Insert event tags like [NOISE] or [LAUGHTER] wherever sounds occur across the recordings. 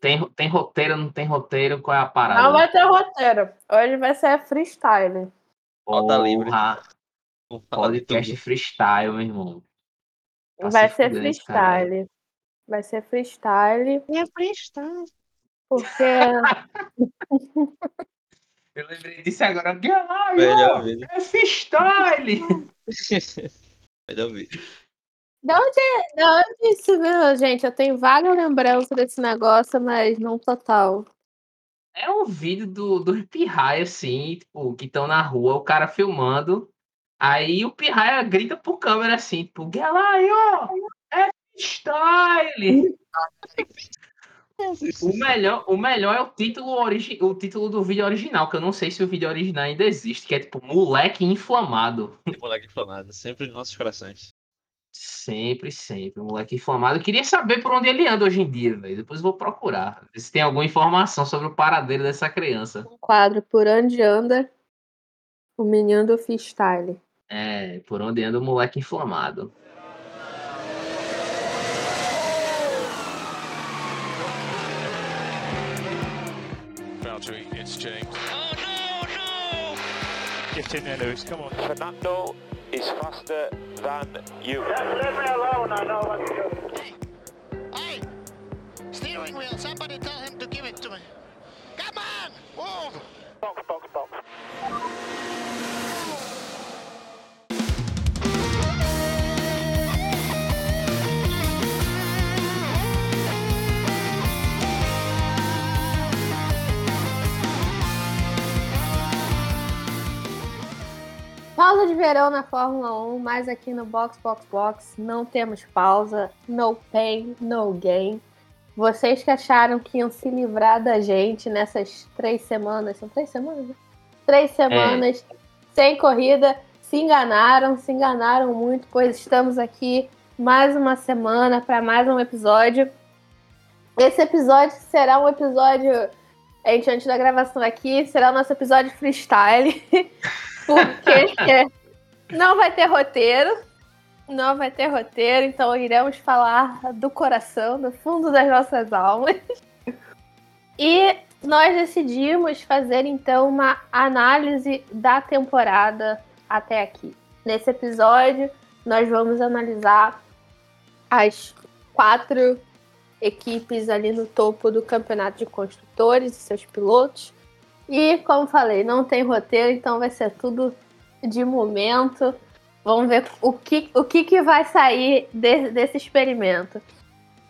Tem, tem roteiro, não tem roteiro? Qual é a parada? Não vai ter roteiro. Hoje vai ser freestyle. Pauta livre. Podcast tudo. freestyle, meu irmão. Tá vai se ser fudendo esse cara. freestyle. Vai ser freestyle, É freestyle. porque [LAUGHS] Eu lembrei disso agora. Vídeo. é freestyle! [LAUGHS] Melhor vídeo. De onde, de onde isso veio, gente? Eu tenho vaga lembrança desse negócio, mas não total. É um vídeo do, do Pirraia, assim, tipo, que estão na rua, o cara filmando. Aí o Pirraia grita pro câmera assim, tipo, Galaio, é freestyle! [LAUGHS] O melhor, o melhor é o título, origi o título do vídeo original, que eu não sei se o vídeo original ainda existe, que é tipo Moleque Inflamado. Moleque inflamado, sempre nos nossos corações. Sempre, sempre. Moleque Inflamado. Eu queria saber por onde ele anda hoje em dia, velho. Depois eu vou procurar. ver Se tem alguma informação sobre o paradeiro dessa criança. Um quadro por onde anda o menino do freestyle. É, por onde anda o moleque inflamado. Boundary exchange. Oh no, no! Get in there, Lewis. Come on. Fernando is faster than you. Just leave me alone, I know what to do. Hey, hey! Steering wheel, somebody tell him to give it to me. Come on! Move! Box, box, box. Pausa de verão na Fórmula 1, mas aqui no Box Box Box não temos pausa, no pain, no gain. Vocês que acharam que iam se livrar da gente nessas três semanas, são três semanas? né? Três semanas sem corrida, se enganaram, se enganaram muito, pois estamos aqui mais uma semana para mais um episódio. Esse episódio será um episódio, a gente antes da gravação aqui, será o nosso episódio freestyle. [LAUGHS] Porque [LAUGHS] não vai ter roteiro. Não vai ter roteiro, então iremos falar do coração, do fundo das nossas almas. [LAUGHS] E nós decidimos fazer então uma análise da temporada até aqui. Nesse episódio, nós vamos analisar as quatro equipes ali no topo do campeonato de construtores e seus pilotos. E, como falei, não tem roteiro, então vai ser tudo de momento. Vamos ver o que, o que, que vai sair de- desse experimento.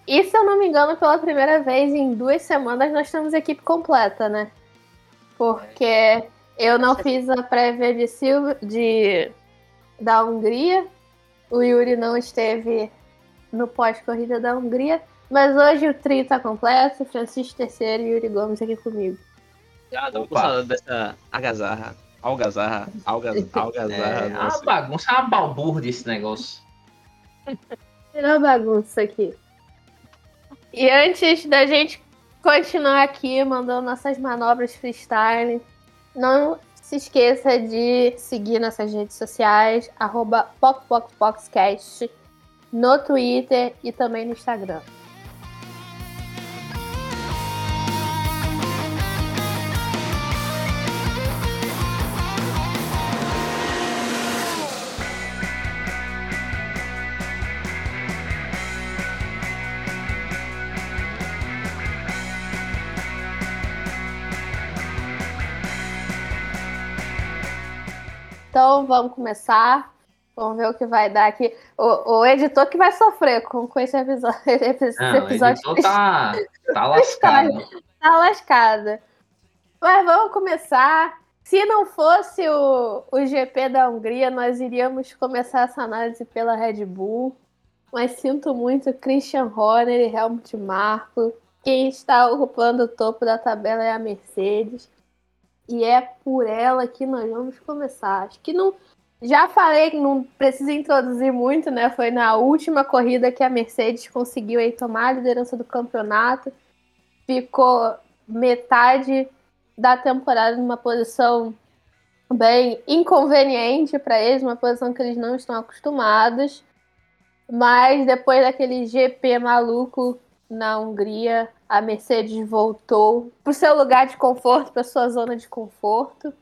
E, se eu não me engano, pela primeira vez em duas semanas nós temos equipe completa, né? Porque eu não fiz a prévia de, Silva, de da Hungria. O Yuri não esteve no pós-corrida da Hungria. Mas hoje o trio tá completo. Francisco Terceiro e Yuri Gomes aqui comigo. Ah, não Opa. gostando dessa agazarra. Algazarra. Algaz, [LAUGHS] algazarra. É, uma nossa. bagunça, uma balbúrdia esse negócio. Virou bagunça aqui. E antes da gente continuar aqui mandando nossas manobras freestyle, não se esqueça de seguir nossas redes sociais, arroba PocPocPoxcast, no Twitter e também no Instagram. Então vamos começar. Vamos ver o que vai dar aqui. O, o editor que vai sofrer com, com esse [LAUGHS] episódio. Esse Não, o editor tá, tá lascado. [LAUGHS] tá lascada. Mas vamos começar. Se não fosse o, o GP da Hungria, nós iríamos começar essa análise pela Red Bull. Mas sinto muito Christian Horner e Helmut Marko. Quem está ocupando o topo da tabela é a Mercedes. E é por ela que nós vamos começar. Acho que não. Já falei que não precisa introduzir muito, né? Foi na última corrida que a Mercedes conseguiu aí tomar a liderança do campeonato. Ficou metade da temporada numa posição bem inconveniente para eles, uma posição que eles não estão acostumados. Mas depois daquele GP maluco na Hungria, a Mercedes voltou para o seu lugar de conforto, para sua zona de conforto,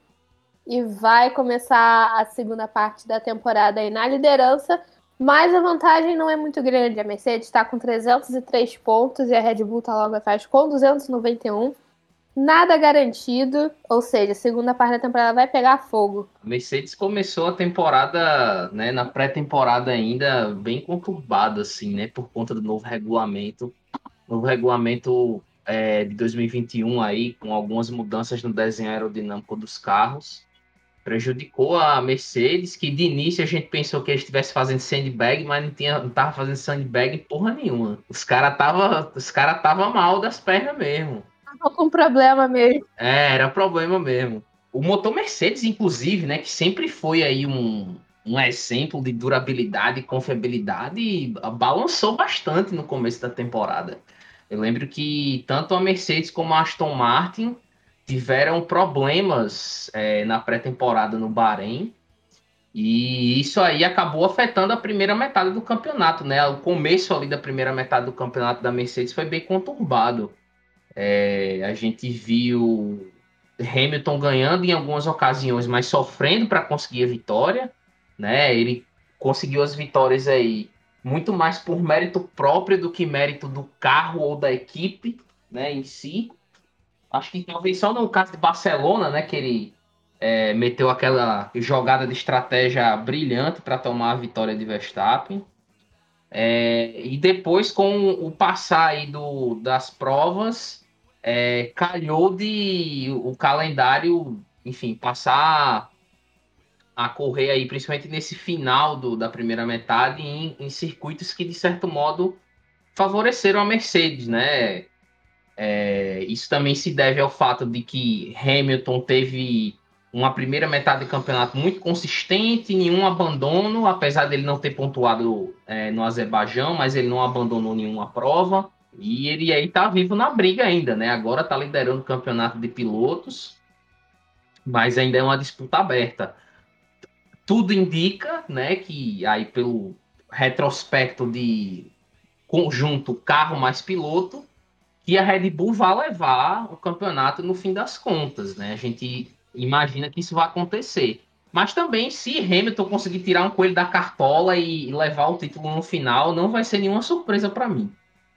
e vai começar a segunda parte da temporada aí na liderança. Mas a vantagem não é muito grande. A Mercedes está com 303 pontos e a Red Bull está logo atrás com 291. Nada garantido, ou seja, a segunda parte da temporada vai pegar fogo. A Mercedes começou a temporada, né, na pré-temporada ainda bem conturbada, assim, né, por conta do novo regulamento. Novo regulamento é, de 2021 aí, com algumas mudanças no desenho aerodinâmico dos carros. Prejudicou a Mercedes, que de início a gente pensou que eles estivessem fazendo sandbag, mas não, tinha, não tava fazendo sandbag porra nenhuma. Os caras tava, os cara tava mal das pernas mesmo. Tava com problema mesmo. É, era problema mesmo. O motor Mercedes, inclusive, né, que sempre foi aí um, um exemplo de durabilidade e confiabilidade, balançou bastante no começo da temporada. Eu lembro que tanto a Mercedes como a Aston Martin tiveram problemas é, na pré-temporada no Bahrein. E isso aí acabou afetando a primeira metade do campeonato, né? O começo ali da primeira metade do campeonato da Mercedes foi bem conturbado. É, a gente viu Hamilton ganhando em algumas ocasiões, mas sofrendo para conseguir a vitória, né? Ele conseguiu as vitórias aí muito mais por mérito próprio do que mérito do carro ou da equipe, né, em si. Acho que talvez só no caso de Barcelona, né, que ele é, meteu aquela jogada de estratégia brilhante para tomar a vitória de Verstappen. É, e depois, com o passar aí do, das provas, é, calhou de o calendário, enfim, passar a correr aí, principalmente nesse final do, da primeira metade, em, em circuitos que, de certo modo, favoreceram a Mercedes, né? É, isso também se deve ao fato de que Hamilton teve uma primeira metade do campeonato muito consistente, nenhum abandono, apesar dele não ter pontuado é, no Azerbaijão, mas ele não abandonou nenhuma prova. E ele aí tá vivo na briga ainda, né? Agora tá liderando o campeonato de pilotos, mas ainda é uma disputa aberta tudo indica, né, que aí pelo retrospecto de conjunto carro mais piloto, que a Red Bull vai levar o campeonato no fim das contas, né? A gente imagina que isso vai acontecer. Mas também, se Hamilton conseguir tirar um coelho da cartola e levar o título no final, não vai ser nenhuma surpresa para mim.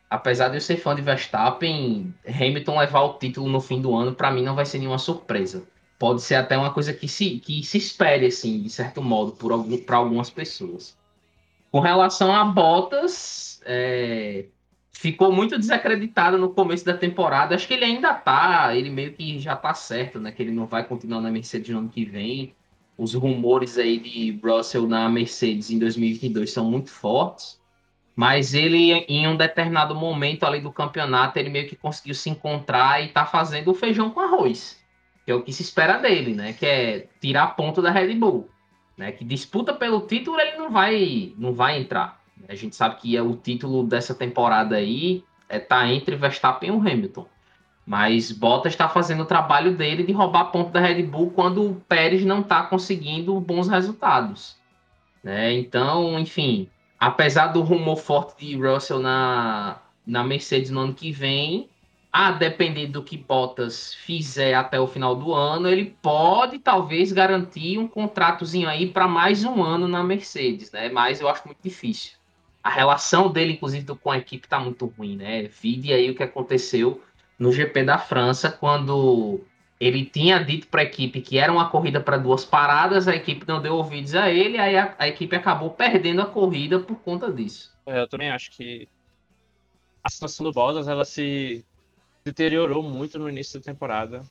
Apesar de eu ser fã de Verstappen, Hamilton levar o título no fim do ano, para mim, não vai ser nenhuma surpresa pode ser até uma coisa que se, que se espere, assim, de certo modo, para algum, algumas pessoas. Com relação a Bottas, é, ficou muito desacreditado no começo da temporada. Acho que ele ainda tá, ele meio que já tá certo, né? Que ele não vai continuar na Mercedes no ano que vem. Os rumores aí de Russell na Mercedes em 2022 são muito fortes. Mas ele, em um determinado momento ali do campeonato, ele meio que conseguiu se encontrar e tá fazendo o feijão com arroz que é o que se espera dele, né? Que é tirar ponto da Red Bull, né? Que disputa pelo título ele não vai, não vai entrar. A gente sabe que é o título dessa temporada aí é tá entre Verstappen e o Hamilton. Mas Bottas está fazendo o trabalho dele de roubar ponto da Red Bull quando o Pérez não está conseguindo bons resultados. Né? Então, enfim, apesar do rumor forte de Russell na, na Mercedes no ano que vem, a depender do que Bottas fizer até o final do ano, ele pode talvez garantir um contratozinho aí para mais um ano na Mercedes, né? Mas eu acho muito difícil. A relação dele, inclusive, com a equipe está muito ruim, né? Vide aí o que aconteceu no GP da França, quando ele tinha dito para a equipe que era uma corrida para duas paradas, a equipe não deu ouvidos a ele, aí a, a equipe acabou perdendo a corrida por conta disso. É, eu também acho que a situação do Bottas ela se deteriorou muito no início da temporada.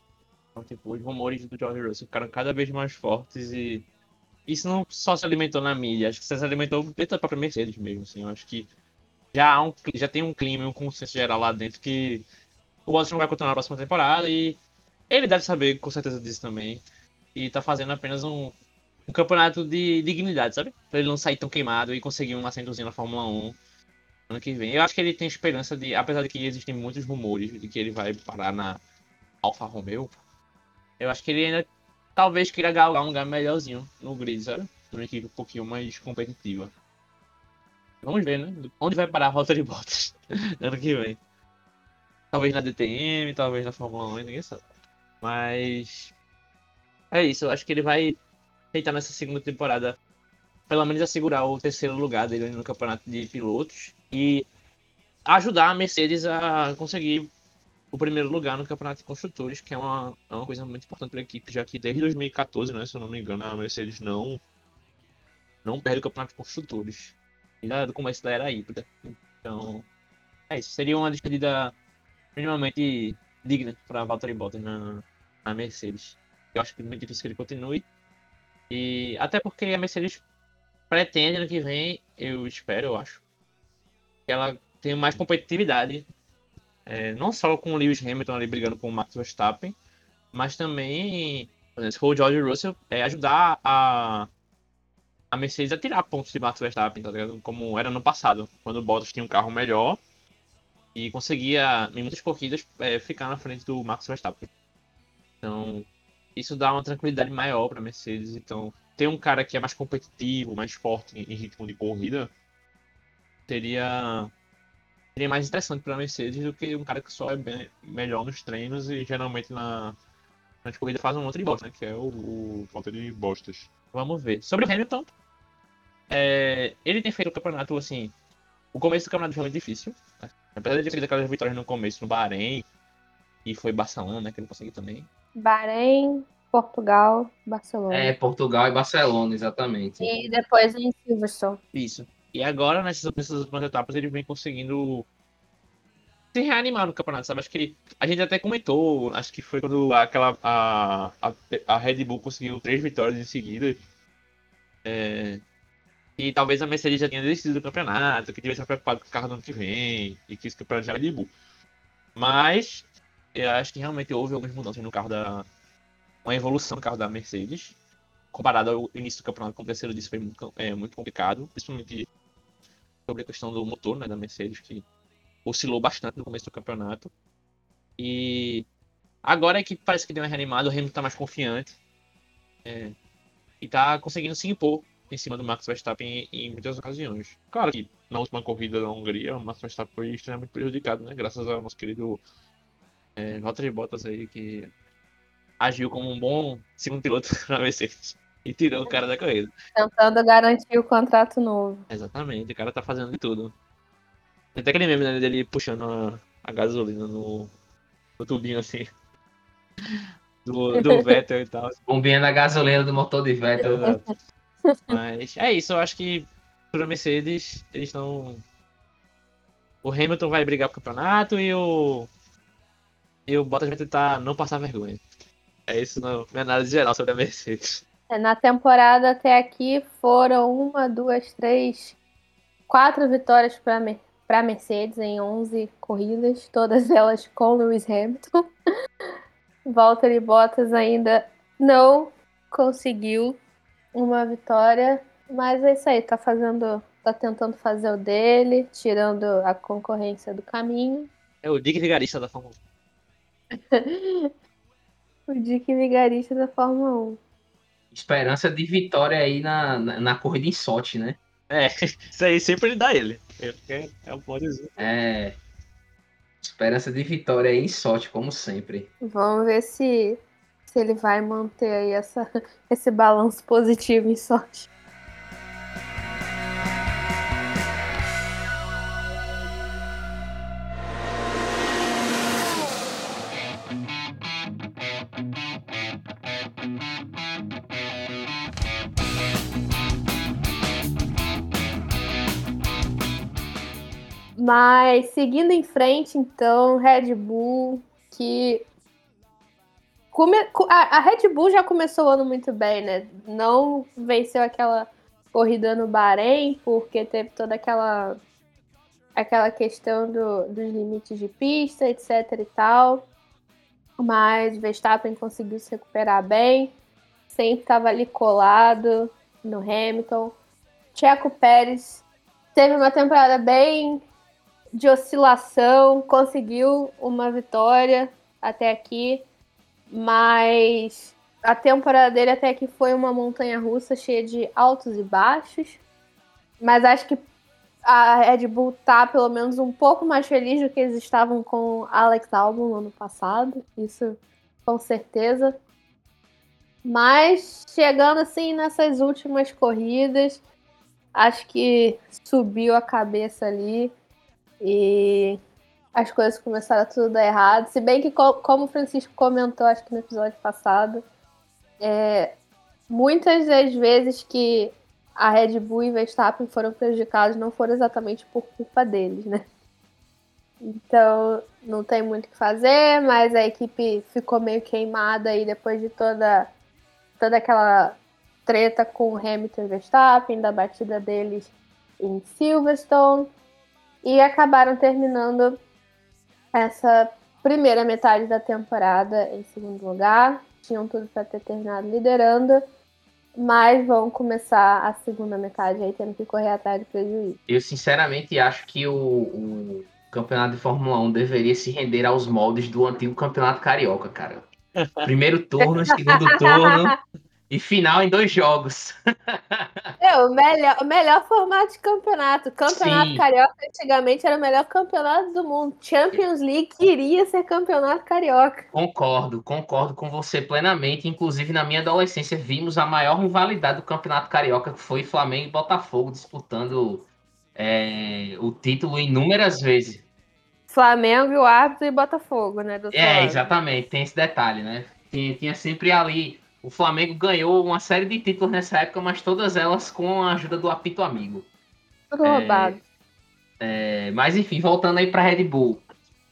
Então, tipo, os rumores do George Russell ficaram cada vez mais fortes e isso não só se alimentou na mídia, acho que se alimentou dentro da própria Mercedes mesmo, assim. Eu acho que já, há um, já tem um clima, um consenso geral lá dentro que o Bottas não vai continuar na próxima temporada e ele deve saber com certeza disso também. E tá fazendo apenas um, um campeonato de dignidade, sabe? Pra ele não sair tão queimado e conseguir um assentozinho na Fórmula 1 ano que vem. Eu acho que ele tem esperança de, apesar de que existem muitos rumores de que ele vai parar na Alfa Romeo, eu acho que ele ainda talvez queira galgar um lugar melhorzinho no grid, sabe? Uma equipe um pouquinho mais competitiva. Vamos ver, né? Onde vai parar a rota de botas [LAUGHS] ano que vem. Talvez na DTM, talvez na Fórmula 1, ninguém sabe. Mas. É isso, eu acho que ele vai tentar nessa segunda temporada, pelo menos assegurar o terceiro lugar dele no campeonato de pilotos e ajudar a Mercedes a conseguir o primeiro lugar no campeonato de construtores, que é uma, é uma coisa muito importante para a equipe, já que desde 2014, né, se eu não me engano, a Mercedes não, não perde o campeonato de construtores. Já do começo da era híbrida. Então, é isso. Seria uma despedida minimamente digna para Valtteri Bottas na, na Mercedes. Eu acho que é muito difícil que ele continue. E até porque a Mercedes pretende ano que vem, eu espero, eu acho, ela tenha mais competitividade. é, não só com o Lewis Hamilton ali brigando com o Max Verstappen, mas também, se for o George Russell, é, ajudar a, a Mercedes a tirar pontos de Max Verstappen, tá ligado? Como era no passado, quando o Bottas tinha um carro melhor e conseguia, em muitas corridas, é, ficar na frente do Max Verstappen. Então, isso dá uma tranquilidade maior para Mercedes. Então, ter um cara que é mais competitivo, mais forte em ritmo de corrida, seria, seria mais interessante para Mercedes do que um cara que só é bem, melhor nos treinos e geralmente na, nas corridas faz um de bosta, né? Que é o, o Falta de bostas. Vamos ver. Sobre o Hamilton, é, ele tem feito o campeonato assim. O começo do campeonato foi muito difícil. né? Apesar de ter feito aquelas vitórias no começo no Bahrein, e foi Barcelona, né? Que ele conseguiu também. Bahrein, Portugal, Barcelona. É, Portugal e Barcelona, exatamente. E depois em Silverstone. Isso. E agora, nessas, nessas últimas etapas, ele vem conseguindo se reanimar no campeonato, sabe? Acho que a gente até comentou, acho que foi quando aquela, a, a, a Red Bull conseguiu três vitórias em seguida. É, e talvez a Mercedes já tenha desistido do campeonato, que tivesse preocupado com o carro do ano que vem, e que esse campeonato já era Red Bull. Mas eu acho que realmente houve algumas mudanças no carro da. Uma evolução no carro da Mercedes. Comparado ao início do campeonato, como o terceiro disse, foi muito, é, muito complicado. Principalmente sobre a questão do motor né, da Mercedes, que oscilou bastante no começo do campeonato. E agora é que parece que deu uma reanimada, o Hamilton tá mais confiante. é, e tá conseguindo se impor em cima do Max Verstappen em, em muitas ocasiões. Claro que na última corrida da Hungria, o Max Verstappen foi extremamente prejudicado, né? Graças ao nosso querido é, Bottas aí, que agiu como um bom segundo piloto [LAUGHS] na Mercedes. E tirou o cara da corrida. Tentando garantir o contrato novo. Exatamente, o cara tá fazendo de tudo. Tem até aquele meme né, dele puxando a, a gasolina no, no tubinho assim. Do, do [LAUGHS] Vettel e tal. Bombinha na gasolina do motor de Vettel. Exato. Mas é isso, eu acho que pra Mercedes, eles estão. O Hamilton vai brigar pro campeonato e o. E o Bottas vai tentar não passar vergonha. É isso minha análise geral sobre a Mercedes. É, Na temporada até aqui foram uma, duas, três, quatro vitórias para para Mercedes em 11 corridas, todas [LAUGHS] elas com Lewis Hamilton. [LAUGHS] Valtteri Bottas ainda não conseguiu uma vitória, mas é isso aí, tá fazendo, tá tentando fazer o dele, tirando a concorrência do caminho. É o Dick Vigarista da Fórmula 1. [LAUGHS] O Dick Vigarista da Fórmula 1. Esperança de vitória aí na, na, na corrida em sorte, né? É, [LAUGHS] isso aí sempre dá ele. Ele é, é o pódiozinho. É. Esperança de vitória aí em sorte, como sempre. Vamos ver se, se ele vai manter aí essa, [LAUGHS] esse balanço positivo em sorte. Mas seguindo em frente, então, Red Bull, que. come- co- A a Red Bull já começou o ano muito bem, né? Não venceu aquela corrida no Bahrein, porque teve toda aquela aquela questão do- dos limites de pista, etc e tal. Mas Verstappen conseguiu se recuperar bem, sempre estava ali colado no Hamilton. Checo Pérez teve uma temporada bem de oscilação, conseguiu uma vitória até aqui, mas a temporada dele até aqui foi uma montanha russa cheia de altos e baixos. Mas acho que a Red Bull tá pelo menos um pouco mais feliz do que eles estavam com Alex Albon no ano passado, isso com certeza. Mas chegando assim nessas últimas corridas, acho que subiu a cabeça ali e as coisas começaram a tudo dar errado. Se bem que, como o Francisco comentou, acho que no episódio passado, é, muitas das vezes que a Red Bull e Verstappen foram prejudicados não foram exatamente por culpa deles, né? Então, não tem muito o que fazer, mas a equipe ficou meio queimada aí depois de toda, toda aquela treta com Hamilton e Verstappen, da batida deles em Silverstone, e acabaram terminando essa primeira metade da temporada em segundo lugar. Tinham tudo para ter terminado liderando mas vão começar a segunda metade aí tendo que correr atrás de prejuízo. Eu sinceramente acho que o, o, campeonato de Fórmula 1 deveria se render aos moldes do antigo campeonato carioca, cara. Primeiro turno, segundo turno, [LAUGHS] e final em dois jogos. [LAUGHS] É, o melhor, o melhor formato de campeonato. Campeonato Sim. Carioca antigamente era o melhor campeonato do mundo. Champions League queria ser campeonato carioca. Concordo, concordo com você plenamente. Inclusive, na minha adolescência, vimos a maior rivalidade do Campeonato Carioca, que foi Flamengo e Botafogo disputando é, o título inúmeras vezes. Flamengo, o árbitro e Botafogo, né? É, exatamente, tem esse detalhe, né? Tinha, tinha sempre ali. O Flamengo ganhou uma série de títulos nessa época, mas todas elas com a ajuda do apito amigo. Tudo roubado. É, mas enfim, voltando aí para Red Bull.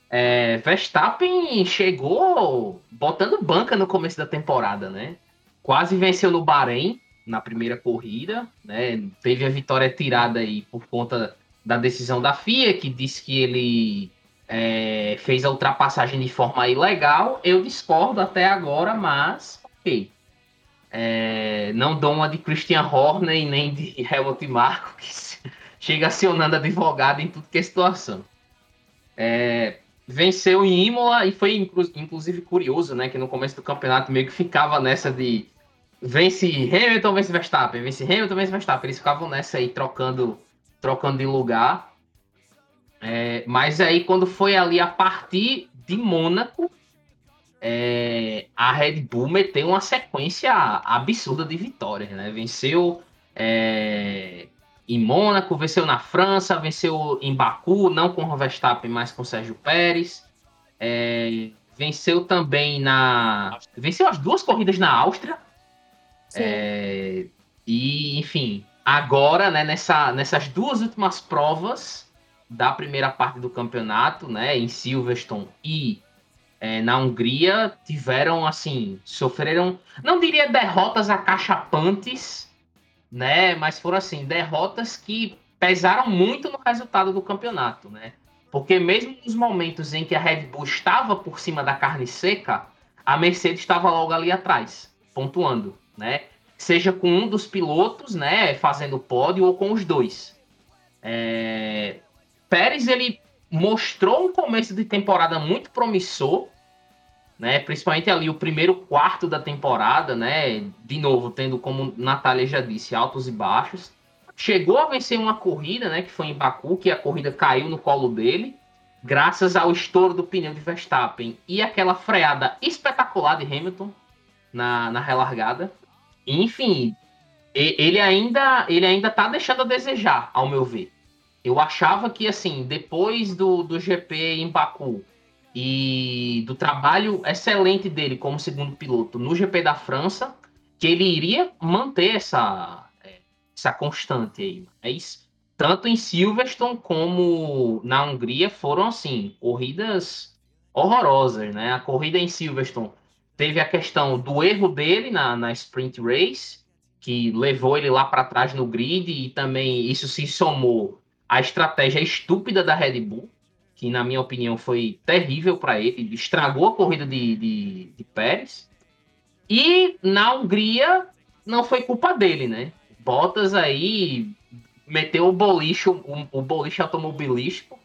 É, Verstappen chegou botando banca no começo da temporada, né? Quase venceu no Bahrein na primeira corrida, né? Teve a vitória tirada aí por conta da decisão da FIA, que disse que ele é, fez a ultrapassagem de forma ilegal. Eu discordo até agora, mas ok. É, não dou uma de Christian Horner nem de Helmut Marko, que chega acionando advogado em tudo que é situação. É, venceu em Imola e foi inclu- inclusive curioso, né? Que no começo do campeonato meio que ficava nessa de vence Hamilton, vence Verstappen, vence Hamilton, vence Verstappen. Eles ficavam nessa aí trocando, trocando de lugar. É, mas aí quando foi ali a partir de Mônaco, é, a Red Bull meteu uma sequência absurda de vitórias, né? Venceu é, em Mônaco, venceu na França, venceu em Baku, não com o Verstappen, mas com o Sérgio Pérez. É, venceu também na. Venceu as duas corridas na Áustria. É, e, enfim, agora, né, nessa, nessas duas últimas provas da primeira parte do campeonato, né, em Silverstone e é, na Hungria, tiveram, assim, sofreram, não diria derrotas acachapantes, né, mas foram, assim, derrotas que pesaram muito no resultado do campeonato, né, porque mesmo nos momentos em que a Red Bull estava por cima da carne seca, a Mercedes estava logo ali atrás, pontuando, né? Seja com um dos pilotos, né, fazendo pódio, ou com os dois. É... Pérez, ele mostrou um começo de temporada muito promissor, né? Principalmente ali o primeiro quarto da temporada, né? De novo, tendo, como Natália já disse, altos e baixos. Chegou a vencer uma corrida, né? Que foi em Baku, que a corrida caiu no colo dele, graças ao estouro do pneu de Verstappen e aquela freada espetacular de Hamilton na, na relargada. Enfim, ele ainda ele ainda tá deixando a desejar, ao meu ver. Eu achava que, assim, depois do, do GP em Baku e do trabalho excelente dele como segundo piloto no GP da França, que ele iria manter essa, é, essa constante aí. Mas, tanto em Silverstone como na Hungria foram, assim, corridas horrorosas, né? A corrida em Silverstone teve a questão do erro dele na, na sprint race, que levou ele lá para trás no grid, e também isso se somou à estratégia estúpida da Red Bull, que na minha opinião foi terrível para ele, estragou a corrida de, de, de Pérez. E na Hungria não foi culpa dele, né? Bottas aí meteu o boliche, o, o boliche automobilístico,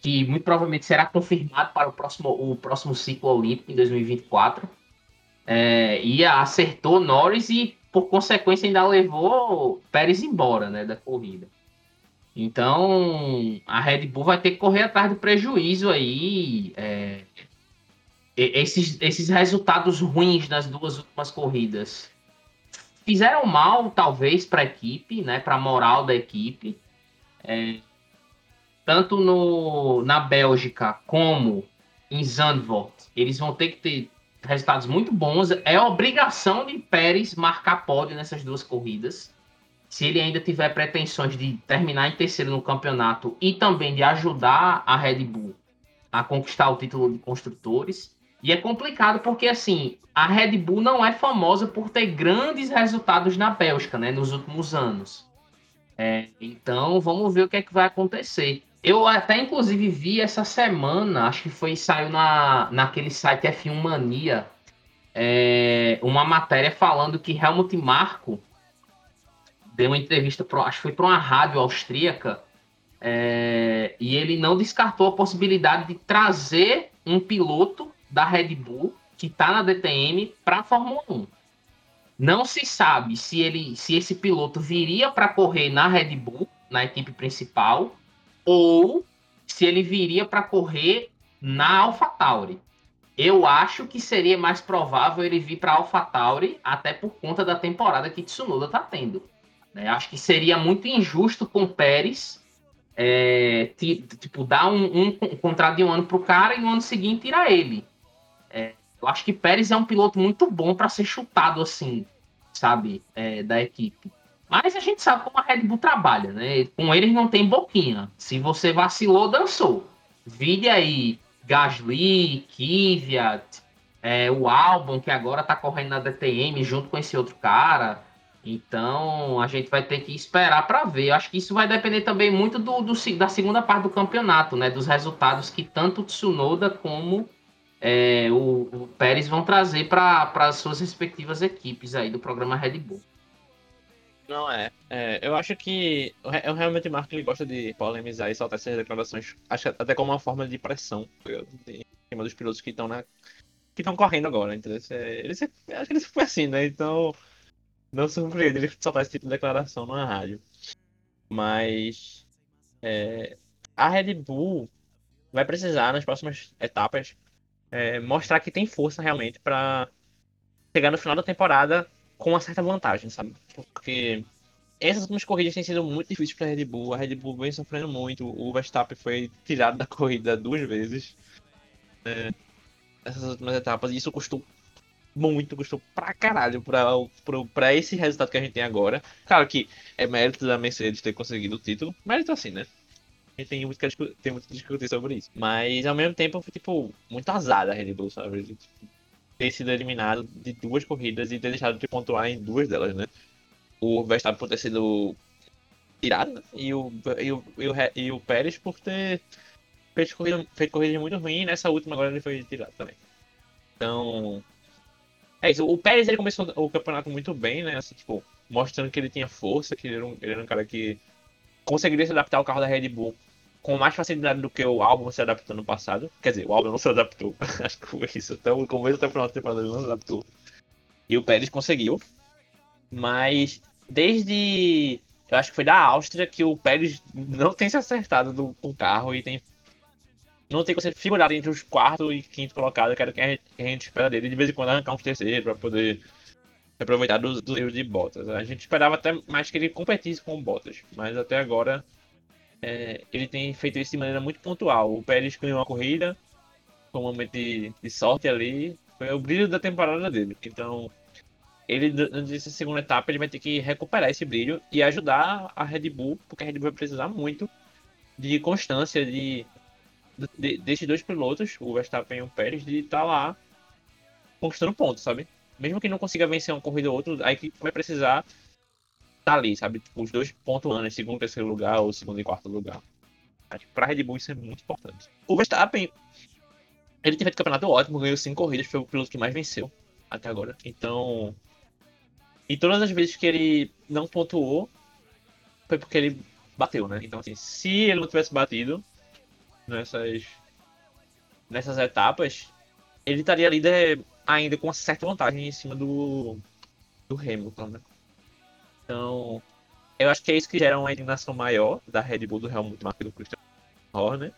que muito provavelmente será confirmado para o próximo, o próximo ciclo olímpico em 2024. É, e acertou Norris e, por consequência, ainda levou Pérez embora né, da corrida. Então, a Red Bull vai ter que correr atrás do prejuízo aí. é, esses, esses resultados ruins nas duas últimas corridas fizeram mal, talvez, para a equipe, né, para a moral da equipe. É, tanto no, na Bélgica como em Zandvoort, eles vão ter que ter resultados muito bons. É obrigação de Pérez marcar pódio nessas duas corridas. Se ele ainda tiver pretensões de terminar em terceiro no campeonato e também de ajudar a Red Bull a conquistar o título de construtores. E é complicado porque, assim, a Red Bull não é famosa por ter grandes resultados na Bélgica, né, nos últimos anos. É, então, vamos ver o que é que vai acontecer. Eu até, inclusive, vi essa semana, acho que foi, saiu na, naquele site F1 Mania, é, uma matéria falando que Helmut Marko deu uma entrevista, pro, acho que foi para uma rádio austríaca, é, e ele não descartou a possibilidade de trazer um piloto da Red Bull que está na DTM para a Fórmula 1. Não se sabe se ele, se esse piloto viria para correr na Red Bull, na equipe principal, ou se ele viria para correr na AlphaTauri. Eu acho que seria mais provável ele vir para AlphaTauri, até por conta da temporada que Tsunoda está tendo. Né? Acho que seria muito injusto com o Pérez é, ti- tipo, dar um, um con- contrato de um ano pro cara e no ano seguinte tirar ele. É, eu acho que Pérez é um piloto muito bom para ser chutado assim, sabe, é, da equipe. Mas a gente sabe como a Red Bull trabalha, né? Com eles não tem boquinha. Se você vacilou, dançou. Vide aí Gasly, Kvyat, é, o Albon, que agora tá correndo na DTM junto com esse outro cara. Então a gente vai ter que esperar para ver. Eu acho que isso vai depender também muito do, do da segunda parte do campeonato, né? Dos resultados que tanto o Tsunoda como é, o, o Pérez vão trazer para as suas respectivas equipes aí do programa Red Bull. Não é. É, eu acho que o realmente Marco ele gosta de polemizar e soltar essas declarações, acho até como uma forma de pressão em cima dos pilotos que estão na que estão correndo agora, entendeu? É, acho que ele foi assim, né? Então não surpreende ele soltar esse tipo de declaração na rádio. Mas é, a Red Bull vai precisar nas próximas etapas é, mostrar que tem força realmente para chegar no final da temporada com uma certa vantagem, sabe? Porque essas últimas corridas têm sido muito difíceis para a Red Bull. A Red Bull vem sofrendo muito. O Verstappen foi tirado da corrida duas vezes é, nessas últimas etapas. E isso custou muito, custou pra caralho pra, pra, pra esse resultado que a gente tem agora. Claro que é mérito da Mercedes ter conseguido o título. Mérito assim, né? A gente tem muito que discu- tem muito que discutir sobre isso. Mas ao mesmo tempo foi tipo muito azar da Red Bull, sabe? Ter sido eliminado de duas corridas e ter deixado de pontuar em duas delas, né? O Verstappen por ter sido tirado? E o, e o, e o, e o Pérez por ter feito corrida, feito corrida muito ruim e nessa última agora ele foi tirado também. Então. É isso. O Pérez ele começou o campeonato muito bem, né? Assim, tipo, mostrando que ele tinha força, que ele era um, ele era um cara que conseguiria se adaptar ao carro da Red Bull com mais facilidade do que o Albon se adaptou no passado. Quer dizer, o Albon não se adaptou. [LAUGHS] Acho que foi isso. Até o começo até o final da temporada ele não se adaptou. E o Pérez conseguiu. Mas desde. Eu acho que foi da Áustria que o Pérez não tem se acertado do, com o carro e tem. Não tem conseguido figurar entre os quarto e quinto colocados, que era o que a gente, espera dele. De vez em quando arrancar uns terceiros para poder aproveitar dos, dos erros de Bottas. A gente esperava até mais que ele competisse com o Bottas, mas até agora é, ele tem feito isso de maneira muito pontual. O Pérez ganhou uma corrida, foi um momento de, de sorte ali, foi o brilho da temporada dele. Então, ele nessa segunda etapa ele vai ter que recuperar esse brilho e ajudar a Red Bull, porque a Red Bull vai precisar muito de constância de, de desses dois pilotos, o Verstappen e o Pérez, de estar lá conquistando pontos, sabe? Mesmo que não consiga vencer uma corrida ou outra, a equipe vai precisar estar ali, sabe? Tipo, os dois pontuando em segundo e terceiro lugar ou segundo e quarto lugar. Acho que Red Bull isso é muito importante. O Verstappen, ele tem feito campeonato ótimo, ganhou cinco corridas, foi o piloto que mais venceu até agora. Então, e todas as vezes que ele não pontuou, foi porque ele bateu, né? Então, assim, se ele não tivesse batido nessas, nessas etapas, ele estaria líder ainda com uma certa vantagem em cima do, do Hamilton, né? Então, eu acho que é isso que gera uma indignação maior da Red Bull do e do Christian Horner.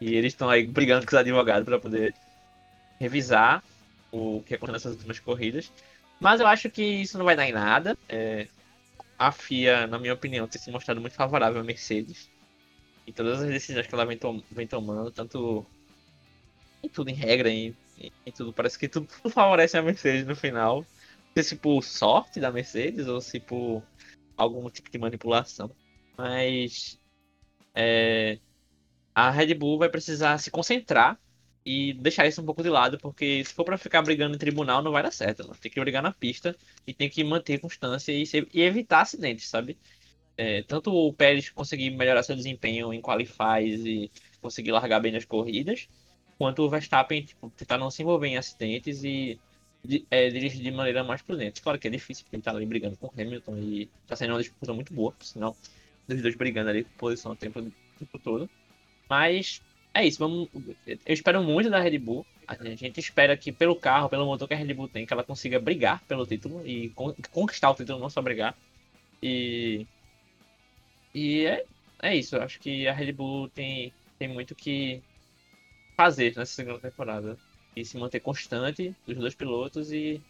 E eles estão aí brigando com os advogados para poder revisar o que aconteceu nessas últimas corridas. Mas eu acho que isso não vai dar em nada. É, a FIA, na minha opinião, tem se mostrado muito favorável à Mercedes. E todas as decisões que ela vem, tom vem tomando, tanto em tudo, em regra, em, em tudo, parece que tudo, tudo favorece a Mercedes no final. Não sei se por sorte da Mercedes ou se por algum tipo de manipulação. Mas é, a Red Bull vai precisar se concentrar e deixar isso um pouco de lado, porque se for para ficar brigando em tribunal, não vai dar certo. Tem que brigar na pista e tem que manter constância e, e evitar acidentes, sabe? É, tanto o Pérez conseguir melhorar seu desempenho em qualifies e conseguir largar bem nas corridas, quanto o Verstappen tipo, tentar não se envolver em acidentes e é, dirigir de maneira mais prudente. Claro que é difícil, porque ele tá ali brigando com o Hamilton e tá sendo uma disputa muito boa, por sinal, dos dois brigando ali por posição o tempo, o tempo todo. Mas é isso, vamos. Eu espero muito da Red Bull. A gente espera que pelo carro, pelo motor que a Red Bull tem, que ela consiga brigar pelo título e conquistar o título, não só brigar. E. E é, é isso. Eu acho que a Red Bull tem, tem muito que fazer nessa segunda temporada. E se manter constante dos dois pilotos e.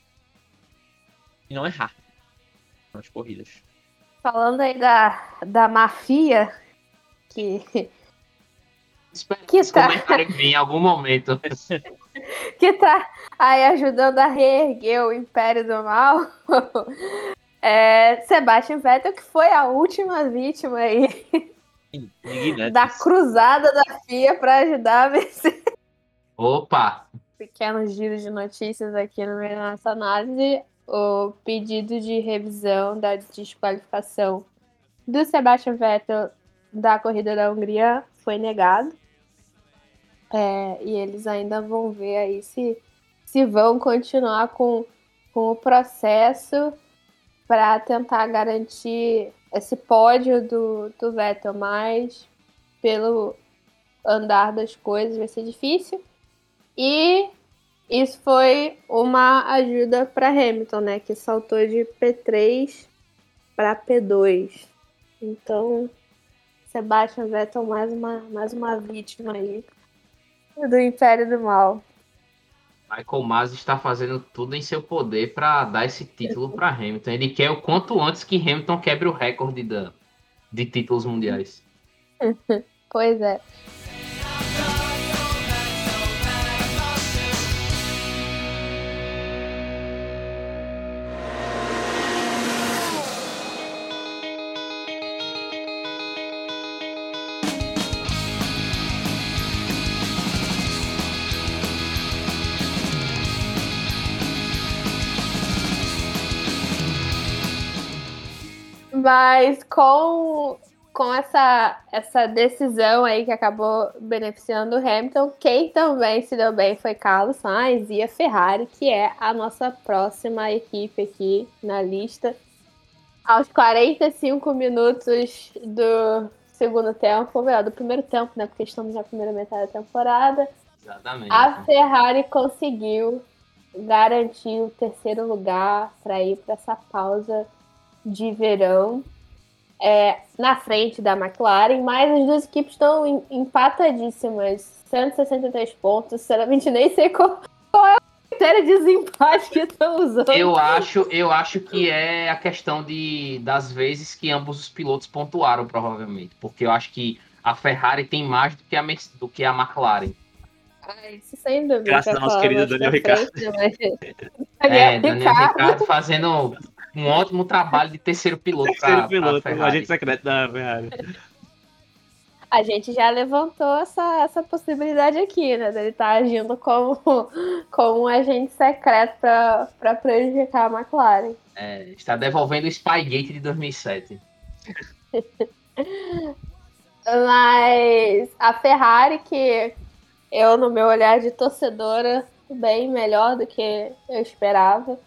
E não errar nas corridas. Falando aí da, da mafia, que Espero Que tá. vir em algum momento. [LAUGHS] que tá aí ajudando a reerguer o Império do Mal. É Sebastian Vettel, que foi a última vítima aí Indignantes. da cruzada da FIA para ajudar a vencer. Opa! Pequenos giros de notícias aqui no meio da nossa análise. O pedido de revisão da desqualificação do Sebastian Vettel da corrida da Hungria foi negado. É, e eles ainda vão ver aí se, se vão continuar com, com o processo para tentar garantir esse pódio do, do Vettel, mas pelo andar das coisas vai ser difícil. E isso foi uma ajuda para Hamilton, né? Que saltou de P3 para P2. Então, Sebastian Vettel mais uma, mais uma vítima aí do Império do Mal. Michael Masi está fazendo tudo em seu poder para dar esse título para Hamilton. Ele quer o quanto antes que Hamilton quebre o recorde da, de títulos mundiais. [LAUGHS] Pois é. Mas com, com essa, essa decisão aí que acabou beneficiando o Hamilton, quem também se deu bem foi Carlos Sainz e a Ferrari, que é a nossa próxima equipe aqui na lista. Aos 45 minutos do segundo tempo, melhor, do primeiro tempo, né? Porque estamos na primeira metade da temporada. Exatamente. A Ferrari conseguiu garantir o terceiro lugar para ir para essa pausa de verão é, na frente da McLaren, mas as duas equipes estão em- empatadíssimas, 163 pontos, sinceramente nem sei qual, qual é o critério de desempate que estão usando. Eu acho, eu acho que é a questão de, das vezes que ambos os pilotos pontuaram, provavelmente. Porque eu acho que a Ferrari tem mais do que a, do que a McLaren. Ah, isso sem dúvida. Graças ao nosso querido mais Daniel pra Ricciardo. frente, mas- É, Daniel Daniel Ricciardo. Ricciardo fazendo um ótimo trabalho de terceiro piloto Terceiro para piloto, Ferrari. agente secreto da Ferrari. A gente já levantou essa, essa possibilidade aqui, né? Dele estar agindo como, [LAUGHS] como um agente secreto para prejudicar a McLaren. É, está devolvendo o Spygate de 2007. [LAUGHS] Mas a Ferrari, que eu, no meu olhar de torcedora, bem melhor do que eu esperava.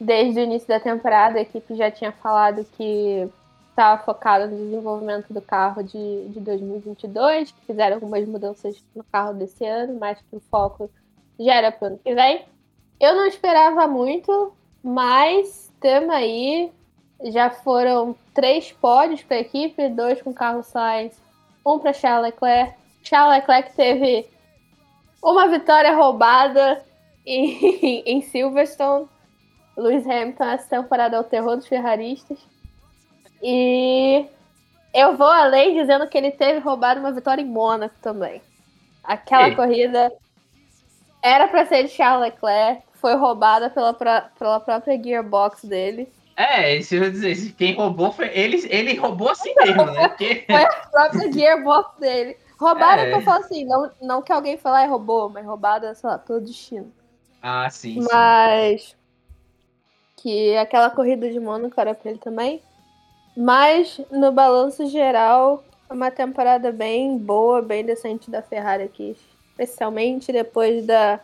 Desde o início da temporada, a equipe já tinha falado que estava focada no desenvolvimento do carro de, de 2022, que fizeram algumas mudanças no carro desse ano, mas que o foco já era para o ano que vem. Eu não esperava muito, mas temos aí já foram três pódios para a equipe, dois com Carlos Sainz, um para Charles Leclerc. Charles Leclerc teve uma vitória roubada em, [LAUGHS] em Silverstone. Lewis Hamilton essa temporada é o terror dos ferraristas. E eu vou além dizendo que ele teve roubado uma vitória em Mônaco também. Aquela Ei. corrida era para ser de Charles Leclerc, foi roubada pela, pela própria gearbox dele. É, isso eu dizer, quem roubou foi. Ele, ele roubou assim mesmo, né? [LAUGHS] Porque. Foi a própria gearbox dele. Roubada É. eu falo assim, não, não que alguém falar e roubou, mas roubada, sei lá, pelo destino. Ah, sim, sim. Que aquela corrida de Mônaco era pra ele também. Mas no balanço geral, uma temporada bem boa, bem decente da Ferrari aqui. Especialmente depois da,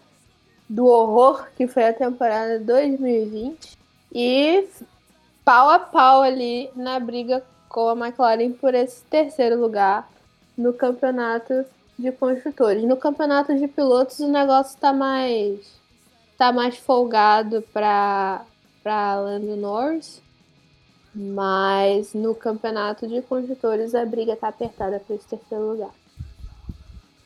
do horror que foi a temporada 2020. E pau a pau ali na briga com a McLaren por esse terceiro lugar no campeonato de construtores. No campeonato de pilotos o negócio tá mais tá mais folgado para para Lando Norris, mas no campeonato de construtores a briga tá apertada para esse terceiro lugar.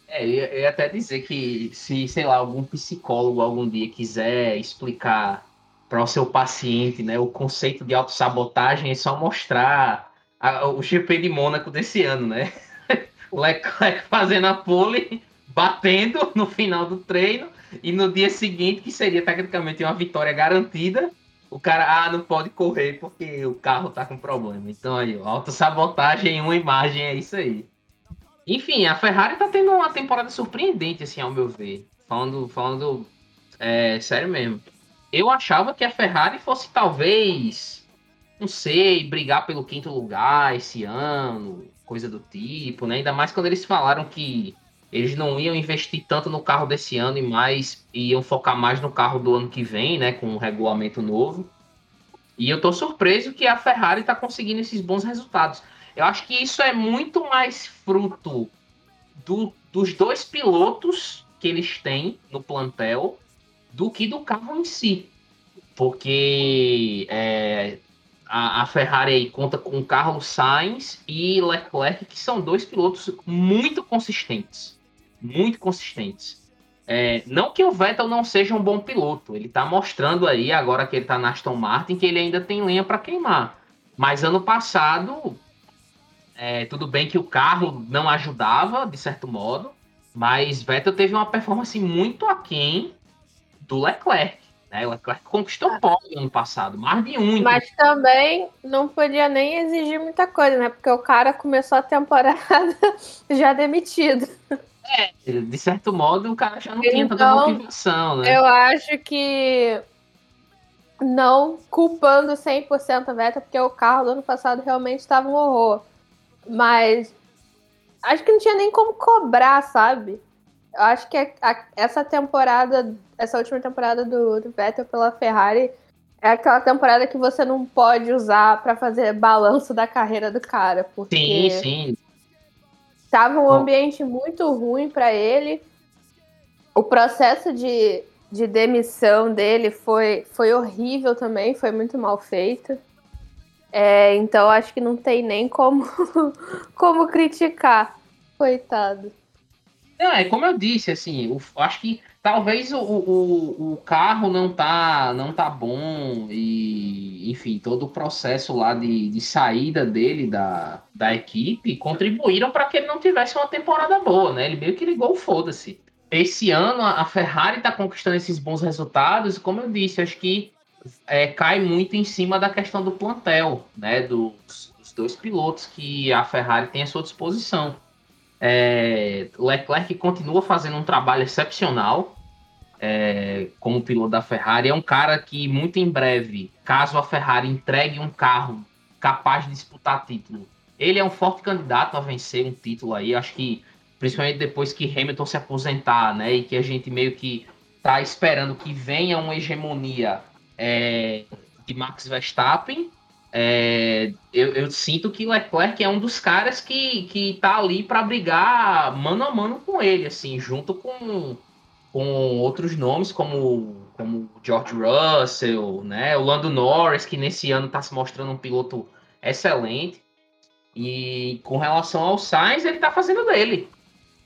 É, eu ia até dizer que se, sei lá, algum psicólogo algum dia quiser explicar para o seu paciente, né, o conceito de autossabotagem, é só mostrar a- o GP de Mônaco desse ano, né? [LAUGHS] O Leclerc fazendo a pole, batendo no final do treino, e no dia seguinte, que seria tecnicamente uma vitória garantida, o cara, ah, não pode correr porque o carro tá com problema. Então aí, autossabotagem em uma imagem, é isso aí. Enfim, a Ferrari tá tendo uma temporada surpreendente, assim, ao meu ver. Falando, falando é, sério mesmo. Eu achava que a Ferrari fosse talvez, não sei, brigar pelo quinto lugar esse ano, coisa do tipo, né? Ainda mais quando eles falaram que eles não iam investir tanto no carro desse ano e mais iam focar mais no carro do ano que vem, né? Com um regulamento novo. E eu tô surpreso que a Ferrari tá conseguindo esses bons resultados. Eu acho que isso é muito mais fruto do- dos dois pilotos que eles têm no plantel do que do carro em si. Porque é, a, a Ferrari aí conta com Carlos Sainz e Leclerc, que são dois pilotos muito consistentes. Muito consistentes. É, não que o Vettel não seja um bom piloto, ele tá mostrando aí, agora que ele tá na Aston Martin, que ele ainda tem lenha para queimar. Mas ano passado, é, tudo bem que o carro não ajudava, de certo modo, mas Vettel teve uma performance muito aquém do Leclerc. Né? O Leclerc conquistou pódio ano passado, mais de um. Mas também não podia nem exigir muita coisa, né? Porque o cara começou a temporada [LAUGHS] já demitido. De certo modo, o cara já não tinha tanta Então, motivação, né? Eu acho que não culpando 100% a Vettel, porque o carro do ano passado realmente estava um horror. Mas acho que não tinha nem como cobrar, sabe? Eu acho que a- a- essa temporada, essa última temporada do, do Vettel pela Ferrari é aquela temporada que você não pode usar para fazer balanço da carreira do cara, porque Sim, sim. Tava um Bom. ambiente muito ruim para ele. O processo de, de demissão dele foi, foi horrível também, foi muito mal feito. É, então acho que não tem nem como, [LAUGHS] como criticar. Coitado. Não, é como eu disse, assim, o- acho que talvez o, o, o carro não tá, não tá bom e, enfim, todo o processo lá de, de saída dele da, da equipe contribuíram para que ele não tivesse uma temporada boa, né? Ele meio que ligou foda-se. Esse ano a a Ferrari tá conquistando esses bons resultados, e como eu disse, acho que é, cai muito em cima da questão do plantel, né? Dos, dos dois pilotos que a Ferrari tem à sua disposição. É, Leclerc continua fazendo um trabalho excepcional é, como piloto da Ferrari. É um cara que, muito em breve, caso a Ferrari entregue um carro capaz de disputar título, ele é um forte candidato a vencer um título aí. Acho que, principalmente depois que Hamilton se aposentar, né? E que a gente meio que tá esperando que venha uma hegemonia é, de Max Verstappen. É, eu, eu sinto que Leclerc é um dos caras que, que tá ali para brigar mano a mano com ele, assim, junto com, com outros nomes como como George Russell, né? O Lando Norris, que nesse ano está se mostrando um piloto excelente. E com relação ao Sainz, ele está fazendo dele.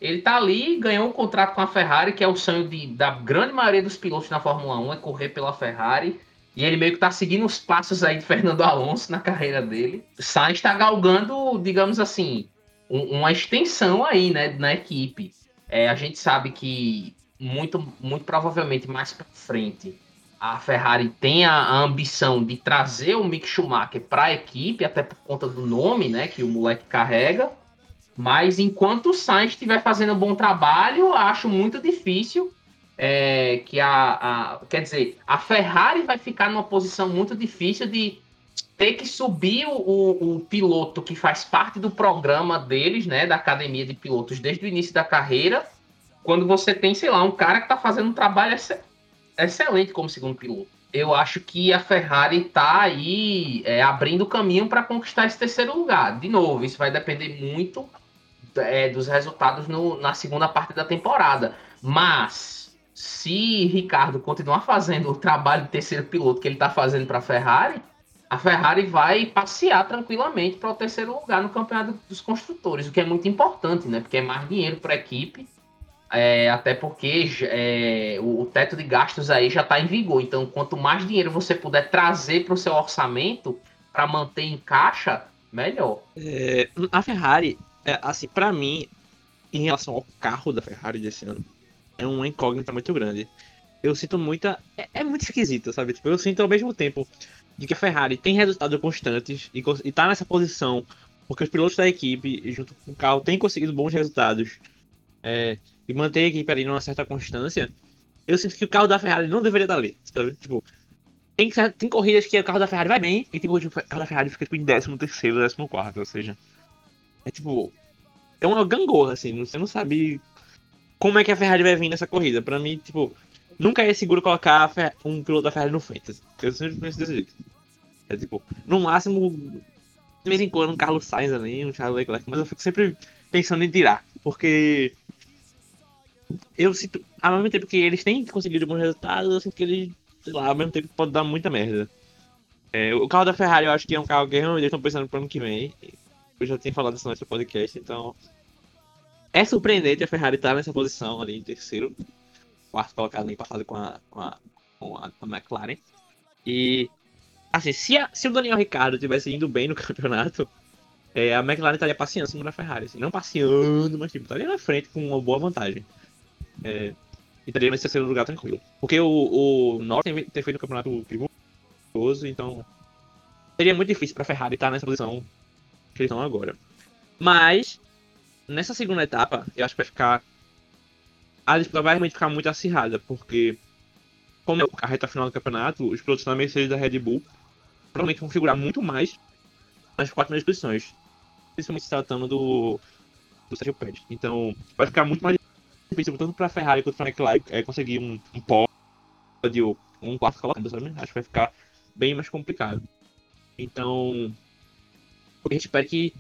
Ele tá ali, ganhou um contrato com a Ferrari, que é o sonho de, da grande maioria dos pilotos na Fórmula 1, é correr pela Ferrari. E ele meio que tá seguindo os passos aí de Fernando Alonso na carreira dele. Sainz está galgando, digamos assim, um- uma extensão aí, né, na equipe. É, a gente sabe que muito, muito provavelmente mais para frente a Ferrari tem a, a ambição de trazer o Mick Schumacher para a equipe, até por conta do nome, né, que o moleque carrega. Mas enquanto o Sainz estiver fazendo um bom trabalho, acho muito difícil é, que a, a- Quer dizer, a Ferrari vai ficar numa posição muito difícil de ter que subir o, o- o piloto que faz parte do programa deles, né? Da academia de pilotos desde o início da carreira. Quando você tem, sei lá, um cara que tá fazendo um trabalho exce- excelente como segundo piloto. Eu acho que a Ferrari tá aí é, abrindo caminho para conquistar esse terceiro lugar. De novo, isso vai depender muito é, dos resultados no- na segunda parte da temporada. Mas se Ricardo continuar fazendo o trabalho de terceiro piloto que ele está fazendo para a Ferrari, a Ferrari vai passear tranquilamente para o terceiro lugar no campeonato dos construtores, o que é muito importante, né? Porque é mais dinheiro para a equipe, é, até porque é, o, teto de gastos aí já está em vigor. Então, quanto mais dinheiro você puder trazer para o seu orçamento para manter em caixa, melhor. É, a Ferrari, é, assim, pra mim, em relação ao carro da Ferrari desse ano, é uma incógnita muito grande. Eu sinto muita. É, é muito esquisito, sabe? Tipo, eu sinto ao mesmo tempo de que a Ferrari tem resultados constantes e, e tá nessa posição porque os pilotos da equipe, junto com o carro, têm conseguido bons resultados é, e manter a equipe ali numa certa constância. Eu sinto que o carro da Ferrari não deveria estar ali, sabe? Tipo, tem, tem corridas que o carro da Ferrari vai bem e tem corridas que o carro da Ferrari fica tipo, em 13 terceiro, 14 quarto, ou seja, é tipo. É uma gangorra, assim. Você não sabe como é que a Ferrari vai vir nessa corrida. Pra mim, tipo, nunca é seguro colocar um piloto da Ferrari no frente. Eu sempre penso desse jeito. É tipo, no máximo, de vez em quando, um Carlos Sainz ali, um Charles Leclerc, mas eu fico sempre pensando em tirar. Porque. Eu sinto. Ao mesmo tempo que eles têm conseguido bons resultados, eu sinto que eles, sei lá, ao mesmo tempo pode dar muita merda. É, o carro da Ferrari eu acho que é um carro que realmente eles estão pensando pro ano que vem. Eu já tinha falado isso no podcast, então. É surpreendente a Ferrari estar nessa posição ali em terceiro, quarto colocado empatado com a, com a, com a, com a McLaren. E, assim, se, a- se o Daniel Ricciardo tivesse indo bem no [LAUGHS] campeonato, é, a McLaren estaria passeando cima da Ferrari. Assim, não passeando, mas tipo, estaria na frente com uma boa vantagem. É, e estaria nesse terceiro lugar tranquilo. Porque o, o Norris tem, tem feito um campeonato perigoso, então seria muito difícil para a Ferrari estar nessa posição que eles estão agora. Mas, nessa segunda etapa, eu acho que vai ficar. A disputa vai realmente ficar muito acirrada, porque, como é a reta final do campeonato, os pilotos da Mercedes da Red Bull provavelmente vão figurar muito mais nas quatro primeiras posições. Principalmente se tratando do, do Sérgio Pérez. Então, vai ficar muito mais difícil, tanto para a Ferrari quanto para a McLaren, é, conseguir um, um pódio, um quarto colocado, sabe? Acho que vai ficar bem mais complicado. Então, a gente espera que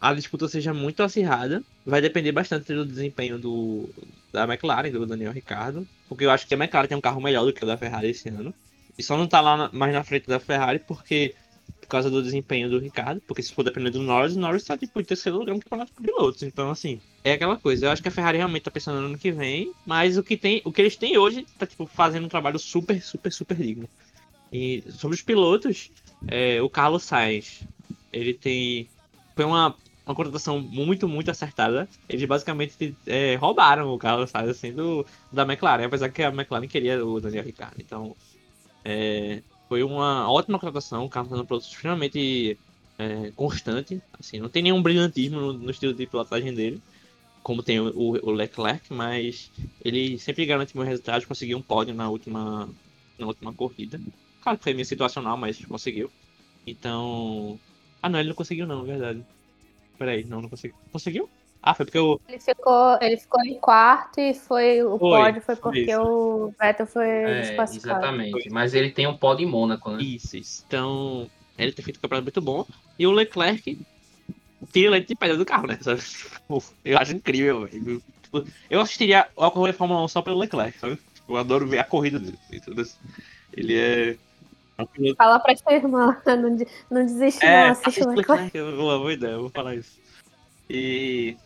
a disputa seja muito acirrada. Vai depender bastante do desempenho do, da McLaren, do Daniel Ricciardo. Porque eu acho que a McLaren tem um carro melhor do que o da Ferrari esse ano. E só não tá lá na- mais na frente da Ferrari porque por causa do desempenho do Ricardo. Porque se for depender do Norris, o Norris tá tipo, em terceiro lugar no campeonato de pilotos. Então, assim, é aquela coisa. Eu acho que a Ferrari realmente tá pensando no ano que vem. Mas o que, tem, o que eles têm hoje tá tipo, fazendo um trabalho super, super, super digno. E sobre os pilotos, é, o Carlos Sainz, ele tem. Foi uma, uma contratação muito, muito acertada. Eles basicamente é, roubaram o Carlos Sainz assim, do, da McLaren, apesar que a McLaren queria o Daniel Ricciardo. Então, é, foi uma ótima contratação. O Carlos é um piloto extremamente é, constante. Assim, não tem nenhum brilhantismo no, no estilo de pilotagem dele, como tem o, o Leclerc, mas ele sempre garante bons resultados. Conseguiu um pódio na última, na última corrida. Claro que foi meio situacional, mas conseguiu. Então. Ah, não, ele não conseguiu, não, é verdade. Peraí, não, não conseguiu. Conseguiu? Ah, foi porque o. Ele ficou, ele ficou em quarto e foi o Foi, pódio foi porque isso. o Vettel foi É, exatamente. Mas ele tem um pódio em Mônaco, né? Isso, isso. Então, ele tem feito um campeonato muito bom. E o Leclerc tira leite de pedra do carro, né? [LAUGHS] Sabe? Tipo, eu acho incrível, velho. Tipo, eu assistiria a corrida da Fórmula 1 só pelo Leclerc, sabe? Tipo, Eu adoro ver a corrida dele. Ele é. Piloto- Fala pra sua irmã, [LAUGHS] não, não desiste É, não, [LAUGHS] assiste Leclerc, eu uma boa ideia, eu vou falar isso. E.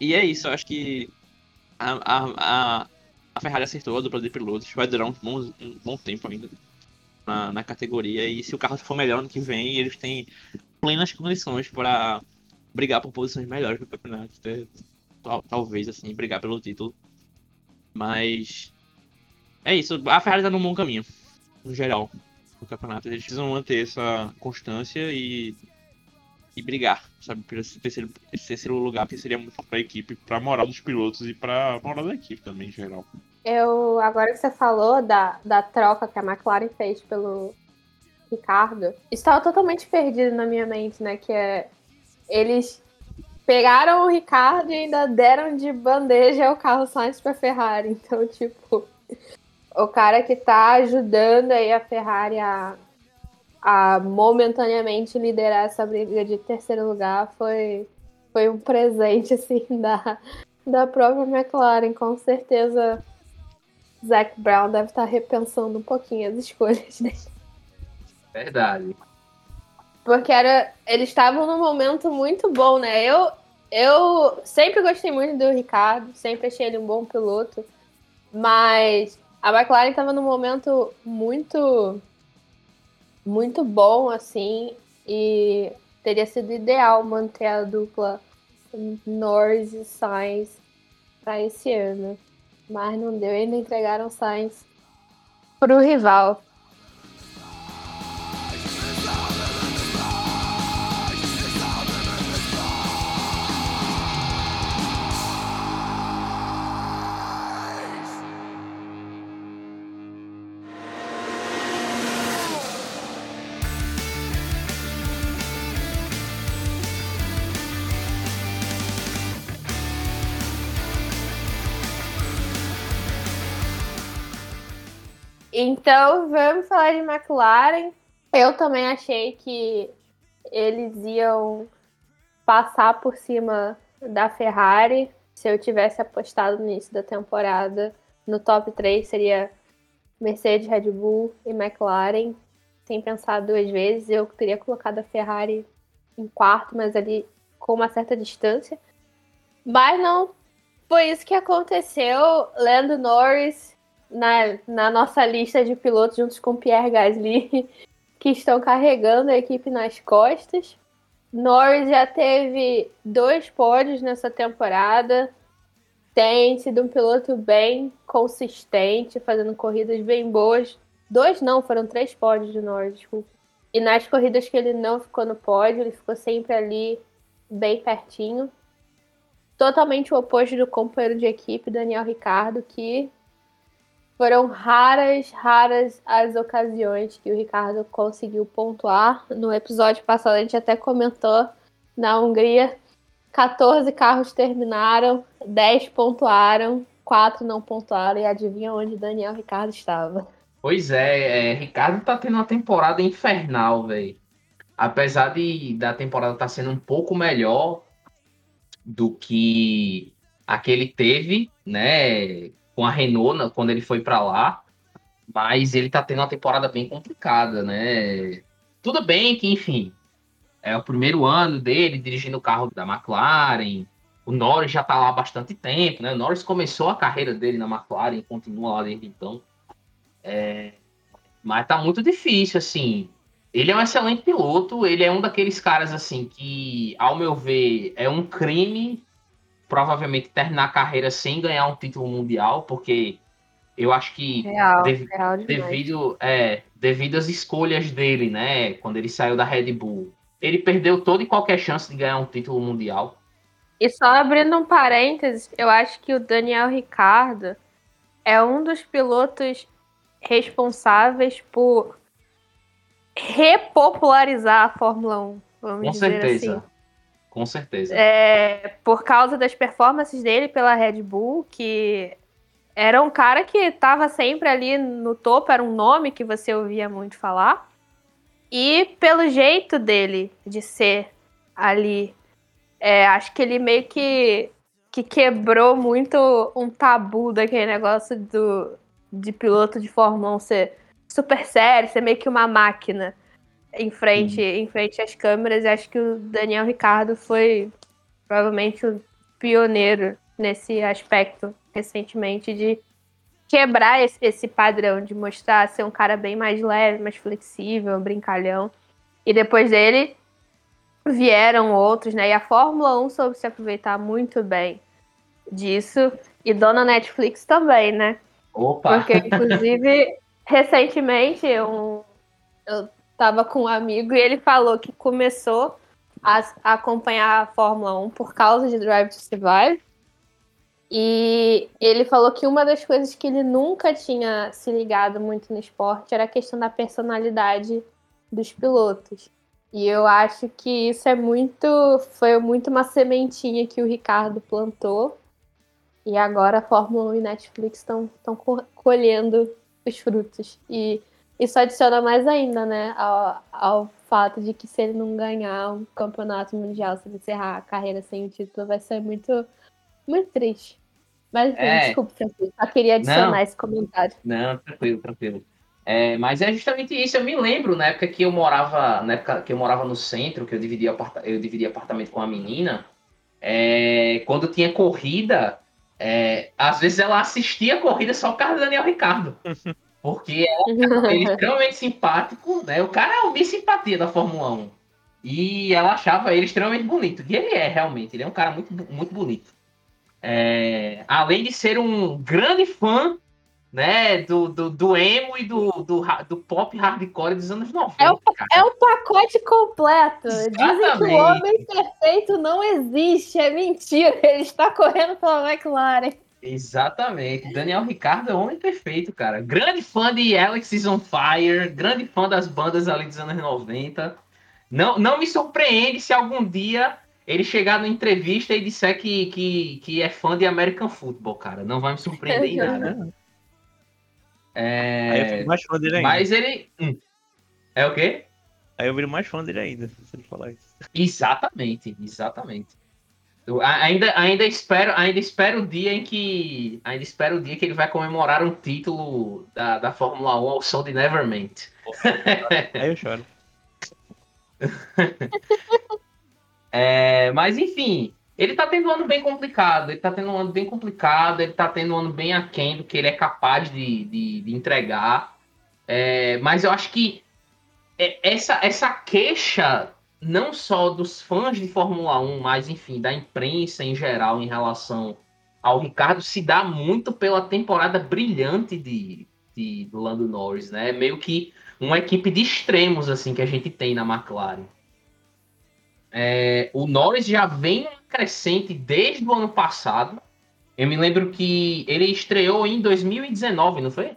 E é isso, eu acho que a, a, a, Ferrari acertou a dupla de pilotos, vai durar um bom, um bom tempo ainda na, na categoria. E se o carro for melhor ano que vem, eles têm plenas condições para brigar por posições melhores no campeonato. tal- talvez, assim, brigar pelo título. Mas. É isso, a Ferrari tá num bom caminho, no geral no campeonato. Eles precisam manter essa constância e, e brigar, sabe, por esse terceiro, esse terceiro lugar, que seria muito bom pra equipe, pra moral dos pilotos e pra moral da equipe também, em geral. Eu, agora que você falou da, da troca que a McLaren fez pelo Ricardo, estava totalmente perdido na minha mente, né? Que é eles pegaram o Ricardo e ainda deram de bandeja o Carlos Sainz para Ferrari. [LAUGHS] Então, tipo, o cara que tá ajudando aí a Ferrari a, a momentaneamente liderar essa briga de terceiro lugar foi, foi um presente, [LAUGHS] assim, da, da própria McLaren. Com certeza, Zac Brown deve estar repensando um pouquinho as escolhas dele. Verdade. Porque era, eles estavam num momento muito bom, né? Eu, eu sempre gostei muito do Ricardo, sempre achei ele um bom piloto, mas a McLaren estava num momento muito, muito bom, assim, e teria sido ideal manter a dupla Norris e Sainz para esse ano. Mas não deu, ainda entregaram Sainz pro rival. Então, vamos falar de McLaren. Eu também achei que eles iam passar por cima da Ferrari. Se eu tivesse apostado no início da temporada, no top 3 seria Mercedes, Red Bull e McLaren. Sem pensar duas vezes, eu teria colocado a Ferrari em quarto, mas ali com uma certa distância. Mas não foi isso que aconteceu. Lando Norris na, na nossa lista de pilotos, juntos com Pierre Gasly, [LAUGHS] que estão carregando a equipe nas costas. Norris já teve dois pódios nessa temporada. Tem sido um piloto bem consistente, fazendo corridas bem boas. Dois não, foram três pódios de Norris, desculpa. E nas corridas que ele não ficou no pódio, ele ficou sempre ali bem pertinho. Totalmente o oposto do companheiro de equipe, Daniel Ricardo, que foram raras, raras as ocasiões que o Ricardo conseguiu pontuar. No episódio passado a gente até comentou na Hungria, 14 carros terminaram, 10 pontuaram, 4 não pontuaram e adivinha onde Daniel Ricardo estava. Pois é, é, Ricardo tá tendo uma temporada infernal, velho. Apesar de da temporada estar sendo um pouco melhor do que a que ele teve, né, com a Renault na- quando ele foi para lá, mas ele tá tendo uma temporada bem complicada, né? Tudo bem que, enfim, é o primeiro ano dele dirigindo o carro da McLaren. O Norris já tá lá há bastante tempo, né? O Norris começou a carreira dele na McLaren e continua lá desde então. Mas tá muito difícil, assim. Ele é um excelente piloto, ele é um daqueles caras, assim, que, ao meu ver, é um crime provavelmente terminar a carreira sem ganhar um título mundial, porque eu acho que Real, dev- real devido, é, devido às escolhas dele, né, quando ele saiu da Red Bull, ele perdeu toda e qualquer chance de ganhar um título mundial. E só abrindo um parênteses, eu acho que o Daniel Ricardo é um dos pilotos responsáveis por repopularizar a Fórmula 1. Vamos Com dizer certeza. assim. Com certeza. É, por causa das performances dele pela Red Bull, que era um cara que estava sempre ali no topo, era um nome que você ouvia muito falar. E pelo jeito dele de ser ali, é, acho que ele meio que que quebrou muito um tabu daquele negócio do, de piloto de Fórmula 1 ser super sério, ser meio que uma máquina em frente, em frente às câmeras. E acho que o Daniel Ricardo foi provavelmente o pioneiro nesse aspecto recentemente de quebrar esse, esse padrão, de mostrar ser um cara bem mais leve, mais flexível, brincalhão. E depois dele vieram outros, né? E a Fórmula 1 soube se aproveitar muito bem disso. E dona Netflix também, né? Opa! Porque, inclusive, [LAUGHS] recentemente um, eu tava com um amigo e ele falou que começou a, a acompanhar a Fórmula 1 por causa de Drive to Survive. E ele falou que uma das coisas que ele nunca tinha se ligado muito no esporte era a questão da personalidade dos pilotos. E eu acho que isso é muito. Foi muito uma sementinha que o Ricardo plantou. E agora a Fórmula 1 e Netflix estão colhendo os frutos. E isso adiciona mais ainda, né? Ao, ao fato de que se ele não ganhar um campeonato mundial, se ele encerrar a carreira sem o título, vai ser muito, muito triste. Mas enfim, É. desculpa, Francisco. Só queria adicionar Não. esse comentário. Não, tranquilo, tranquilo. É, mas é justamente isso. Eu me lembro na época que eu morava, na época que eu morava no centro, que eu dividia, aparta- eu dividia apartamento com a menina. é, quando tinha corrida, é, às vezes ela assistia a corrida só por causa do Daniel Ricardo. [LAUGHS] Porque [LAUGHS] ele é extremamente simpático, né? O cara é o Miss Simpatia da Fórmula 1. E ela achava ele extremamente bonito. E ele é, realmente. Ele é um cara muito, muito bonito. É, além de ser um grande fã né, do, do, do emo e do, do, do pop hardcore dos anos 90. É o- cara. É um pacote completo. Dizem que o Exatamente. homem perfeito não existe. É mentira. Ele está correndo pela McLaren. Exatamente. Daniel Ricardo é o homem perfeito, cara. Grande fã de Alex is on Fire, grande fã das bandas ali dos anos 90. Não, não me surpreende se algum dia ele chegar numa entrevista e disser que, que, que é fã de American Football, cara. Não vai me surpreender em nada. [LAUGHS] Aí eu É, fico mais fã dele ainda. mas ele. Hum. É o quê? Aí eu viro mais fã dele ainda, se ele falar isso. Exatamente, exatamente. Eu ainda, ainda espero, ainda espero o dia em que, ainda espero o dia que ele vai comemorar um título da, da Fórmula 1 ao som de Nevermind. Aí eu choro. [LAUGHS] É, mas enfim, ele tá tendo um ano bem complicado. Ele tá tendo um ano bem complicado. Ele tá tendo um ano bem aquém do que ele é capaz de, de, de entregar. É, mas eu acho que é- essa, essa queixa, não só dos fãs de Fórmula 1, mas enfim, da imprensa em geral em relação ao Ricardo, se dá muito pela temporada brilhante de, de do Lando Norris, né? Meio que uma equipe de extremos assim que a gente tem na McLaren. É, o Norris já vem crescente desde o ano passado. Eu me lembro que ele estreou em 2019, não foi?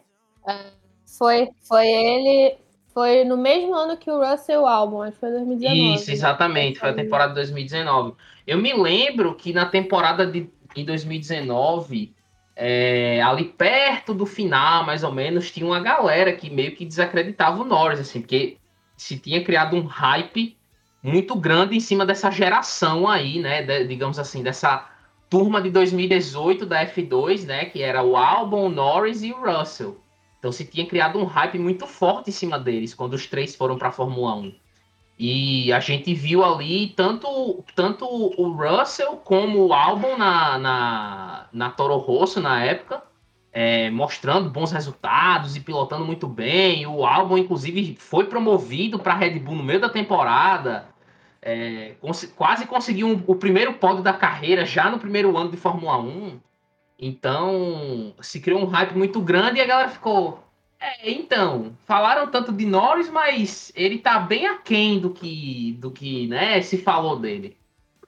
Foi, foi ele. Foi no mesmo ano que o Russell Albon, acho que foi 2019. Isso, né? exatamente. Foi a temporada de 2019. Eu me lembro que na temporada de em 2019, é, ali perto do final, mais ou menos, tinha uma galera que meio que desacreditava o Norris, assim, porque se tinha criado um hype muito grande em cima dessa geração aí, né? de- digamos assim, dessa turma de 2018 da F2, né? Que era o Albon, o Norris e o Russell. Então se tinha criado um hype muito forte em cima deles quando os três foram para a Fórmula 1. E a gente viu ali tanto, tanto o Russell como o Albon na, na, na Toro Rosso na época, é, mostrando bons resultados e pilotando muito bem. O Albon, inclusive, foi promovido para a Red Bull no meio da temporada. É, cons- quase conseguiu um- o primeiro pódio da carreira já no primeiro ano de Fórmula 1. Então, se criou um hype muito grande e a galera ficou. É, então, falaram tanto de Norris, mas ele tá bem aquém do que, do que né, se falou dele.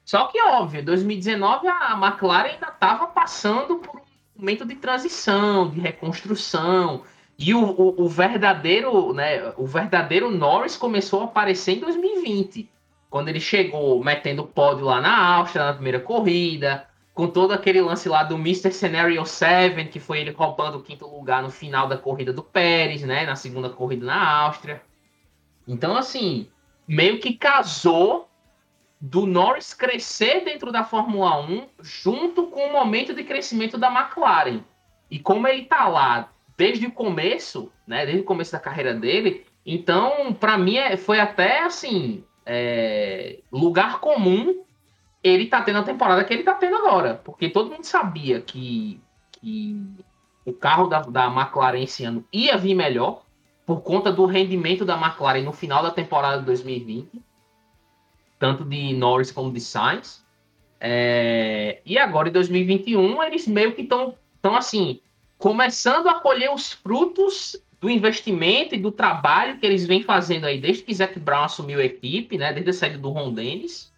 Só que, óbvio, em 2019 a McLaren ainda estava passando por um momento de transição, de reconstrução. E o, o, o verdadeiro, né, o verdadeiro Norris começou a aparecer em 2020, quando ele chegou metendo pódio lá na Áustria na primeira corrida, com todo aquele lance lá do Mr. Scenario 7, que foi ele roubando o quinto lugar no final da corrida do Pérez, né, na segunda corrida na Áustria. Então, assim, meio que casou do Norris crescer dentro da Fórmula 1 junto com o momento de crescimento da McLaren. E como ele tá lá desde o começo, né, desde o começo da carreira dele, então, para mim, é, foi até assim, é, lugar comum ele tá tendo a temporada que ele tá tendo agora. Porque todo mundo sabia que, que o carro da, da McLaren esse ano ia vir melhor por conta do rendimento da McLaren no final da temporada de 2020, tanto de Norris como de Sainz. É, e agora em 2021 eles meio que estão tão assim começando a colher os frutos do investimento e do trabalho que eles vêm fazendo aí desde que Zac Brown assumiu a equipe, né? Desde a saída do Ron Dennis.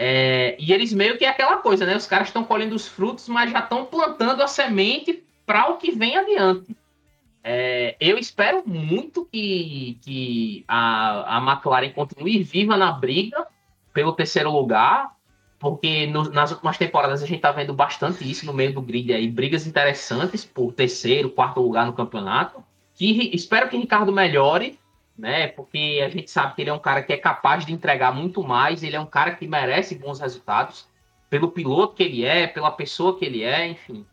É, e eles meio que é aquela coisa, né? Os caras estão colhendo os frutos, mas já estão plantando a semente para o que vem adiante. É, eu espero muito que, que a, a McLaren continue viva na briga pelo terceiro lugar, porque no, nas últimas temporadas a gente está vendo bastante isso no meio do grid aí, brigas interessantes por terceiro, quarto lugar no campeonato. Que espero que Ricardo melhore, né? Porque a gente sabe que ele é um cara que é capaz de entregar muito mais, ele é um cara que merece bons resultados pelo piloto que ele é, pela pessoa que ele é, enfim.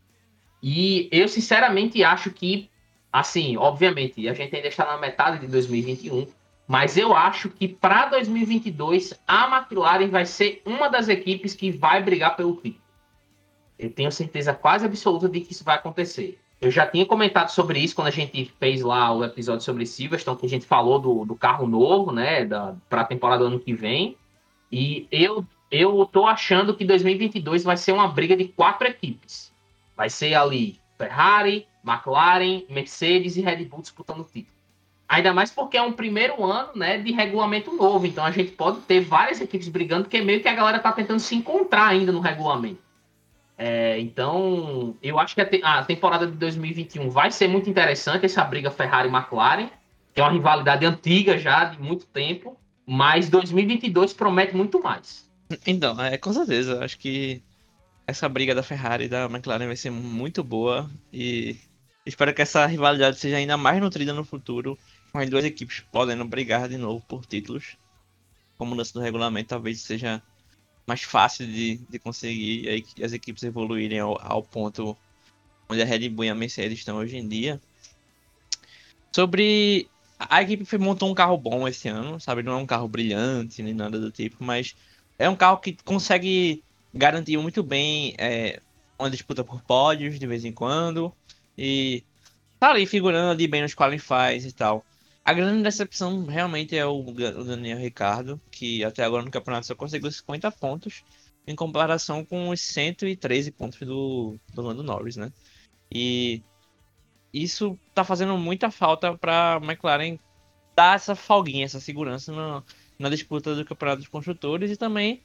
E eu sinceramente acho que, assim, obviamente, a gente ainda está na metade de 2021, mas eu acho que para 2022 a McLaren vai ser uma das equipes que vai brigar pelo título. Eu tenho certeza quase absoluta de que isso vai acontecer. Eu já tinha comentado sobre isso quando a gente fez lá o episódio sobre Silverstone, que a gente falou do, do carro novo, né, para a temporada do ano que vem. E eu eu tô achando que 2022 vai ser uma briga de quatro equipes. Vai ser ali Ferrari, McLaren, Mercedes e Red Bull disputando o título. Ainda mais porque é um primeiro ano, né, de regulamento novo. Então a gente pode ter várias equipes brigando, porque meio que a galera tá tentando se encontrar ainda no regulamento. É, então, eu acho que a, te a, temporada de 2021 vai ser muito interessante, essa briga Ferrari-McLaren, que é uma rivalidade antiga já, de muito tempo, mas 2022 promete muito mais. Então, é, com certeza, acho que essa briga da Ferrari e da McLaren vai ser muito boa e espero que essa rivalidade seja ainda mais nutrida no futuro, com as duas equipes podendo brigar de novo por títulos. Como mudança do regulamento talvez seja mais fácil de, de conseguir as equipes evoluírem ao, ao ponto onde a Red Bull e a Mercedes estão hoje em dia. Sobre a equipe montou um carro bom esse ano, sabe? Não é um carro brilhante nem nada do tipo, mas é um carro que consegue garantir muito bem é, uma disputa por pódios de vez em quando e tá ali figurando ali bem nos qualifies e tal. A grande decepção realmente é o, Daniel Ricardo, que até agora no campeonato só conseguiu 50 pontos, em comparação com os 113 pontos do, do Lando Norris, né? E isso tá fazendo muita falta para McLaren dar essa folguinha, essa segurança no, na disputa do campeonato dos construtores e também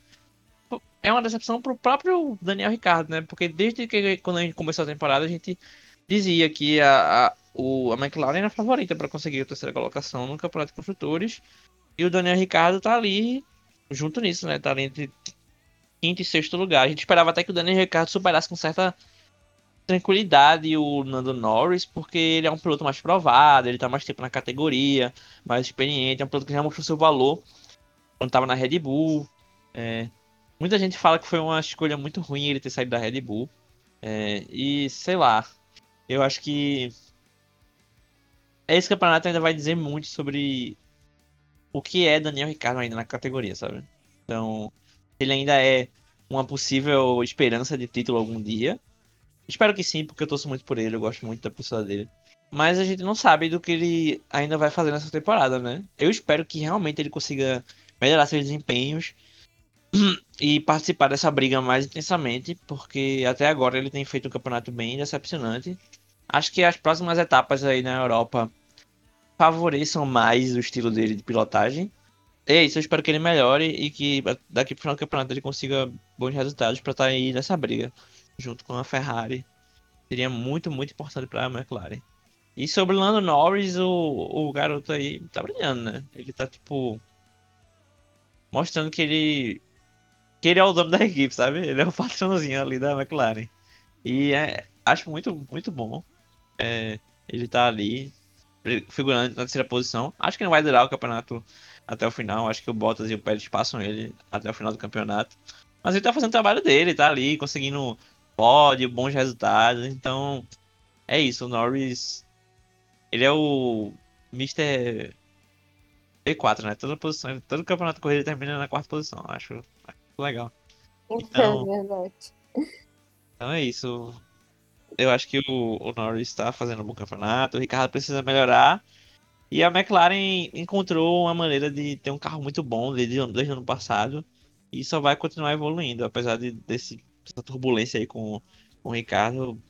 é uma decepção pro próprio Daniel Ricardo, né? Porque desde que quando a gente começou a temporada a gente dizia que a o, a McLaren era a favorita para conseguir a terceira colocação no Campeonato de Construtores. E o Daniel Ricardo tá ali junto nisso, né? Tá ali entre quinto e sexto lugar. A gente esperava até que o Daniel Ricardo superasse com certa tranquilidade o Nando Norris, porque ele é um piloto mais provado, ele tá mais tempo na categoria, mais experiente, é um piloto que já mostrou seu valor quando tava na Red Bull. É, muita gente fala que foi uma escolha muito ruim ele ter saído da Red Bull. É, e sei lá, eu acho que esse campeonato ainda vai dizer muito sobre o que é Daniel Ricardo ainda na categoria, sabe? Então, ele ainda é uma possível esperança de título algum dia. Espero que sim, porque eu torço muito por ele, eu gosto muito da pessoa dele. Mas a gente não sabe do que ele ainda vai fazer nessa temporada, né? Eu espero que realmente ele consiga melhorar seus desempenhos [CLEARS THROAT] e participar dessa briga mais intensamente, porque até agora ele tem feito um campeonato bem decepcionante. Acho que as próximas etapas aí na Europa favoreçam mais o estilo dele de pilotagem. É isso, eu espero que ele melhore e que daqui pro final do campeonato ele consiga bons resultados para estar tá aí nessa briga, junto com a Ferrari. Seria muito, muito importante para a McLaren. E sobre o Lando Norris, o, o garoto aí tá brilhando, né? Ele tá, tipo, mostrando que ele que ele é o dono da equipe, sabe? Ele é o [LAUGHS] patrãozinho ali da McLaren. E é, acho muito, muito bom. É, ele tá ali, figurando na terceira posição. Acho que não vai durar o campeonato até o final. Acho que o Bottas e o Pérez passam ele até o final do campeonato. Mas ele tá fazendo o trabalho dele, tá ali, conseguindo pódio, bons resultados. Então, é isso. O Norris, ele é o Mr. P4, né? Toda posição, todo campeonato de corrida termina na quarta posição. Acho, acho legal. Então- é verdade. Então é isso. Eu acho que o, o Norris está fazendo um bom campeonato, o Ricardo precisa melhorar. E a McLaren encontrou uma maneira de ter um carro muito bom desde, desde o ano passado. E só vai continuar evoluindo, apesar de desse, dessa turbulência aí com, com o Ricardo.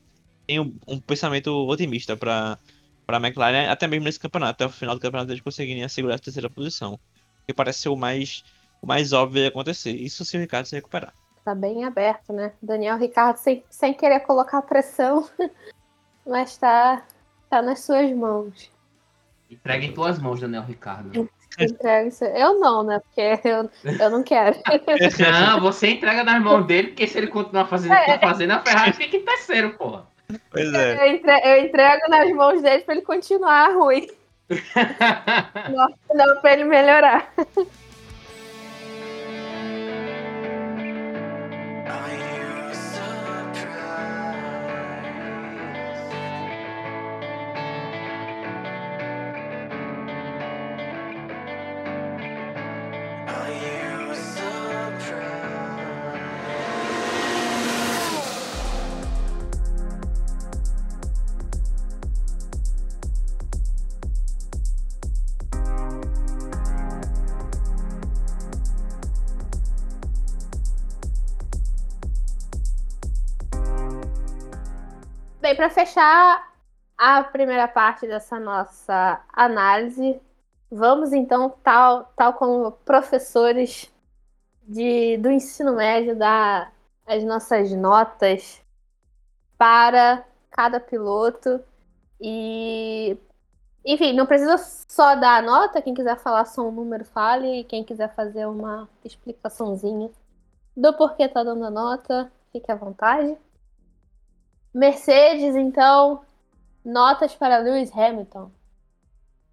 Tenho um, um pensamento otimista para a McLaren, até mesmo nesse campeonato. Até o final do campeonato eles conseguirem assegurar a terceira posição. Que parece ser o mais, o mais óbvio de acontecer. Isso se o Ricardo se recuperar. Tá bem aberto, né? Daniel Ricardo sem, sem querer colocar pressão, [LAUGHS] mas tá, tá nas suas mãos. Entrega em tuas mãos, Daniel Ricardo. Entrega isso. Eu não, né? Porque eu, eu não quero. [LAUGHS] Não, você entrega nas mãos dele, porque se ele continuar fazendo o que tá fazendo, a Ferrari fica em terceiro, porra. Pois é. Eu, entre- eu entrego nas mãos dele pra ele continuar ruim. [LAUGHS] Não, não pra ele melhorar. Fechar a primeira parte dessa nossa análise, vamos então, tal, tal como professores de, do ensino médio, dar as nossas notas para cada piloto. E, enfim, não precisa só dar a nota, quem quiser falar só um número, fale, e quem quiser fazer uma explicaçãozinha do porquê tá dando a nota, fique à vontade. Mercedes, então, notas para Lewis Hamilton.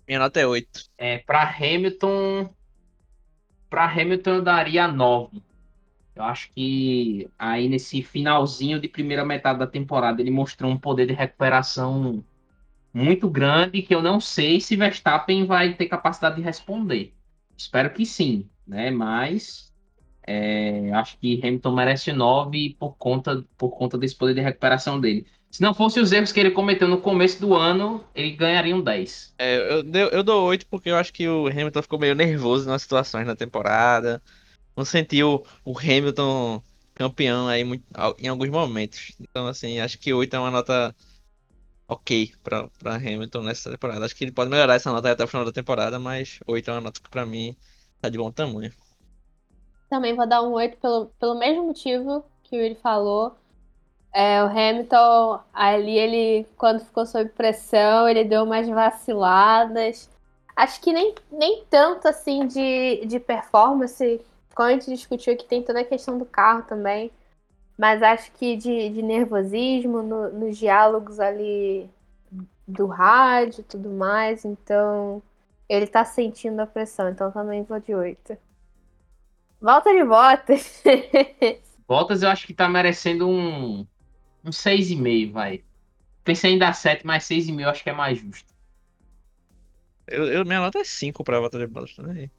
Minha nota é 8. É, para Hamilton, para Hamilton eu daria 9. Eu acho que aí nesse finalzinho de primeira metade da temporada ele mostrou um poder de recuperação muito grande que eu não sei se Verstappen vai ter capacidade de responder. Espero que sim, né? Mas é, acho que Hamilton merece 9 por conta, por conta desse poder de recuperação dele. Se não fosse os erros que ele cometeu no começo do ano, ele ganharia um 10. É, eu, eu dou 8 porque eu acho que o Hamilton ficou meio nervoso nas situações na temporada. Não sentiu o Hamilton campeão aí muito- em alguns momentos. Então, assim, acho que 8 é uma nota ok pra Hamilton nessa temporada. Acho que ele pode melhorar essa nota até o final da temporada, mas 8 é uma nota que pra mim tá de bom tamanho. Também vou dar um 8 pelo, pelo mesmo motivo que o Yuri falou. É, o Hamilton, ali, ele, quando ficou sob pressão, ele deu umas vaciladas. Acho que nem, nem tanto assim de, de performance. Como a gente discutiu aqui, tem toda a questão do carro também. Mas acho que de, de nervosismo no- nos diálogos ali do rádio e tudo mais. Então, ele tá sentindo a pressão. Então, também vou de 8. Volta de Bottas. Bottas eu acho que tá merecendo um, um 6,5, vai. Pensei em dar 7, mas 6,5 eu acho que é mais justo. Eu, eu- minha nota é 5 pra Bottas de Bottas também.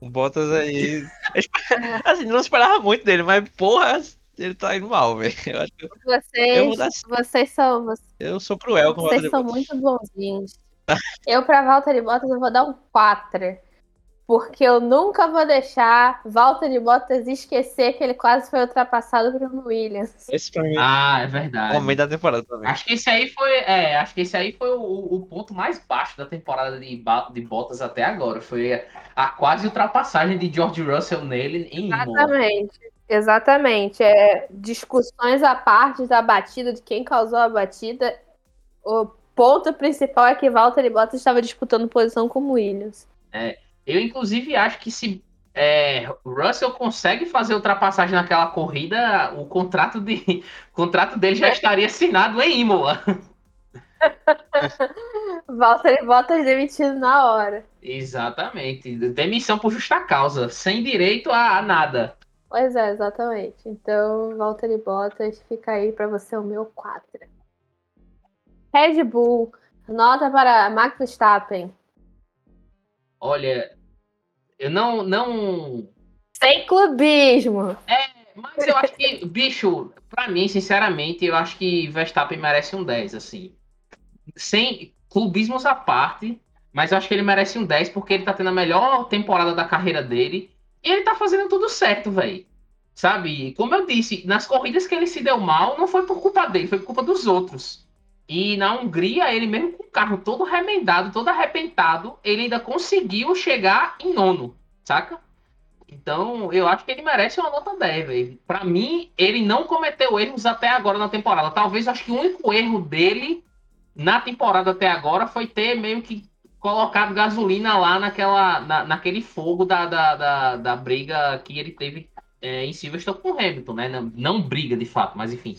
O Bottas aí. [LAUGHS] assim, não esperava muito dele, mas porra, ele tá indo mal, velho. Vocês, dar- vocês são, eu sou cruel com o vocês são muito bonzinhos. Eu, pra Valtteri Bottas, eu vou dar um 4. Porque eu nunca vou deixar Valtteri Bottas esquecer que ele quase foi ultrapassado por um Williams. Esse pra mim Ah, é é o verdade. momento da temporada também. Acho que esse aí foi, é, acho que esse aí foi o, o ponto mais baixo da temporada de, de Bottas até agora. Foi a, a quase ultrapassagem de George Russell nele em Imola. Exatamente. Exatamente. É, discussões à parte da batida, de quem causou a batida. O ponto principal é que Valtteri Bottas estava disputando posição com o Williams. Eu, inclusive, acho que se é, Russell consegue fazer ultrapassagem naquela corrida, o contrato, de, [LAUGHS] o contrato dele já estaria assinado em Imola. [LAUGHS] Valtteri Bottas demitido na hora. Exatamente. Demissão por justa causa, sem direito a, a nada. Pois é, exatamente. Então, Valtteri Bottas fica aí pra você o meu 4. Red Bull, nota para Max Verstappen. Olha, eu não, não. Sem clubismo. Mas eu acho que, bicho, pra mim, sinceramente, eu acho que Verstappen merece um 10, assim. Sem clubismos à parte, mas eu acho que ele merece um 10 porque ele tá tendo a melhor temporada da carreira dele e ele tá fazendo tudo certo, velho. Sabe? Como eu disse, nas corridas que ele se deu mal, não foi por culpa dele, foi por culpa dos outros. E na Hungria, ele mesmo com o carro todo remendado, todo arrebentado, ele ainda conseguiu chegar em nono, saca? Então, eu acho que ele merece uma nota 10, velho. Pra mim, ele não cometeu erros até agora na temporada. Talvez, acho que o único erro dele na temporada até agora foi ter meio que colocado gasolina lá naquela, na, naquele fogo da, da, da, da briga que ele teve é, em Silverstone com o Hamilton, né? Não, não briga de fato, mas enfim,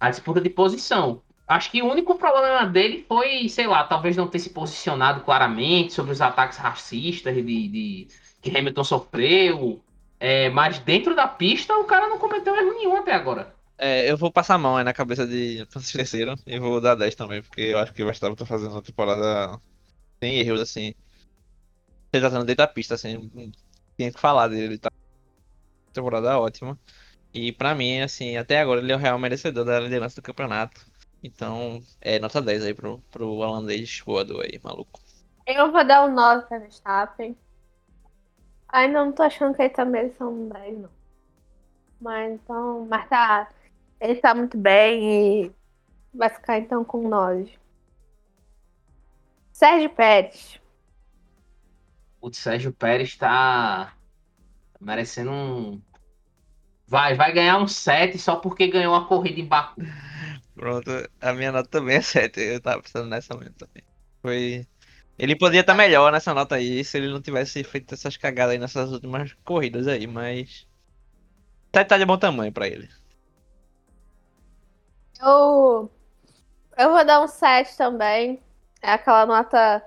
a disputa de posição. Acho que o único problema dele foi, sei lá, talvez não ter se posicionado claramente sobre os ataques racistas de, de que Hamilton sofreu. É, mas dentro da pista o cara não cometeu erro nenhum até agora. É, eu vou passar a mão na cabeça de Francis terceiro e vou dar 10 também, porque eu acho que o Verstappen tá fazendo uma temporada sem erros, assim. Tá dando dentro da pista, assim. Tinha que falar dele, ele tá. Temporada ótima. E pra mim, assim, até agora ele é o real merecedor da liderança do campeonato. Então, é nota 10 aí pro, pro holandês voador aí, maluco. Eu vou dar um 9 pra Verstappen. Ainda não tô achando que ele tá merecendo um 10, não. Mas então, mas tá. Ele tá muito bem e vai ficar então com 9. Sérgio Pérez. O Sérgio Pérez tá merecendo um. Vai, vai ganhar um 7 só porque ganhou a corrida em Baku. Pronto, a minha nota também é 7. Eu tava pensando nessa mesmo também. Foi. Ele poderia estar melhor nessa nota aí se ele não tivesse feito essas cagadas aí nessas últimas corridas aí, mas. 7 tá de bom tamanho pra ele. Eu, eu vou dar um 7 também. É aquela nota.